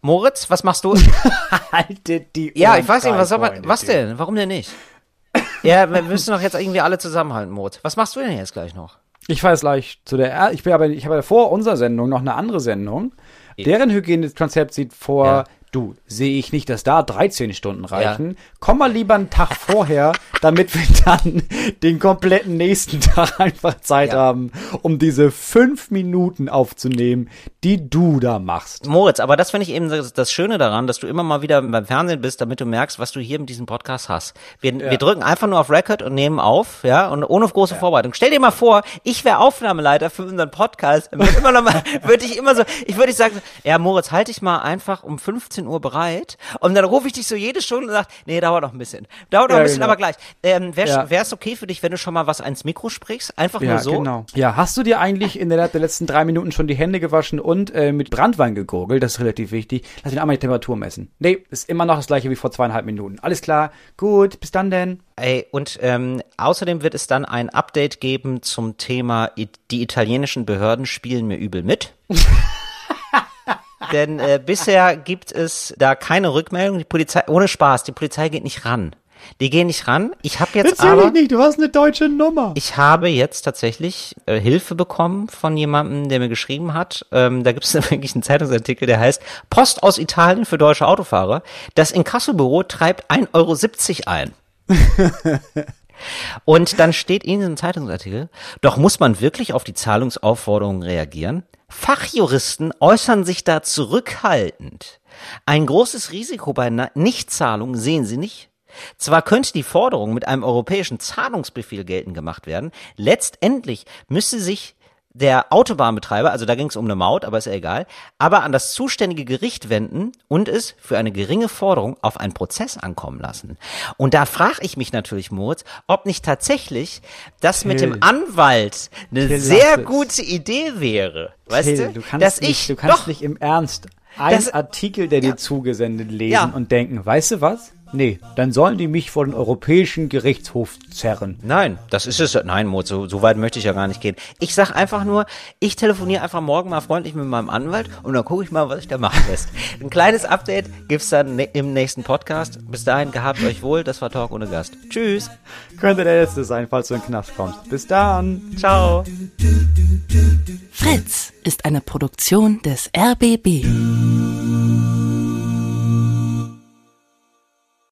Moritz, was machst du? Haltet die Ja, Ohren ich weiß nicht, was soll man, was denn? Warum denn nicht? Ja, wir müssen doch jetzt irgendwie alle zusammenhalten, Moritz. Was machst du denn jetzt gleich noch? Ich fahre jetzt gleich zu der, Er- ich bin aber, ich habe ja vor unserer Sendung noch eine andere Sendung. Deren Hygienekonzept sieht vor, Ja. Du, sehe ich nicht, dass da 13 Stunden reichen. Komm mal lieber einen Tag vorher, damit wir dann den kompletten nächsten Tag einfach Zeit Ja. haben, um diese fünf Minuten aufzunehmen, die du da machst. Moritz, aber das finde ich eben das, das Schöne daran, dass du immer mal wieder beim Fernsehen bist, damit du merkst, was du hier mit diesem Podcast hast. Wir, wir drücken einfach nur auf Record und nehmen auf, ja, und ohne große Vorbereitung. Stell dir mal vor, ich wäre Aufnahmeleiter für unseren Podcast, würde immer noch mal, würde ich immer so, ich würde sagen, ja, Moritz, halt dich mal einfach um 15 Uhr bereit und dann rufe ich dich so jede Stunde und sag, nee, dauert noch ein bisschen. Dauert noch Ja, ein bisschen, genau. aber gleich. Ähm, Wäre Ja. es okay für dich, wenn du schon mal was ans Mikro sprichst? Einfach Ja, nur so? genau. Ja, hast du dir eigentlich in der, der letzten drei Minuten schon die Hände gewaschen und äh, mit Brandwein gegurgelt? Das ist relativ wichtig. Lass mich einmal die Temperatur messen. Nee, ist immer noch das gleiche wie vor zweieinhalb Minuten. Alles klar, gut, bis dann denn. Ey, und ähm, außerdem wird es dann ein Update geben zum Thema, die italienischen Behörden spielen mir übel mit. Denn äh, bisher gibt es da keine Rückmeldung. Die Polizei, ohne Spaß, die Polizei geht nicht ran. Die gehen nicht ran. Ich habe jetzt Erzähl aber, ich nicht, du hast eine deutsche Nummer. ich habe jetzt tatsächlich äh, Hilfe bekommen von jemandem, der mir geschrieben hat. Ähm, da gibt es wirklich einen Zeitungsartikel, der heißt Post aus Italien für deutsche Autofahrer. Das Inkassobüro treibt 1,70 Euro ein. Und dann steht in diesem Zeitungsartikel, doch muss man wirklich auf die Zahlungsaufforderungen reagieren? Fachjuristen äußern sich da zurückhaltend. Ein großes Risiko bei Nichtzahlung sehen sie nicht. Zwar könnte die Forderung mit einem europäischen Zahlungsbefehl geltend gemacht werden, letztendlich müsste sich der Autobahnbetreiber, also da ging es um eine Maut, aber ist ja egal, aber an das zuständige Gericht wenden und es für eine geringe Forderung auf einen Prozess ankommen lassen. Und da frage ich mich natürlich, Moritz, ob nicht tatsächlich das mit dem Anwalt eine Till, sehr gute Idee wäre. Weißt Till, du? du kannst dass nicht, ich du kannst doch nicht im Ernst einen Das- Artikel, der dir zugesendet lesen Ja. und denken, weißt du was? Nee, dann sollen die mich vor den Europäischen Gerichtshof zerren. Nein, das ist es. Nein, Mut, so, so weit möchte ich ja gar nicht gehen. Ich sag einfach nur, ich telefoniere einfach morgen mal freundlich mit meinem Anwalt und dann gucke ich mal, was ich da machen lässt. Ein kleines Update gibt's dann ne im nächsten Podcast. Bis dahin, gehabt euch wohl. Das war Talk ohne Gast. Tschüss. Könnte der letzte sein, falls du in den Knast kommst. Bis dann. Ciao. Fritz ist eine Produktion des RBB.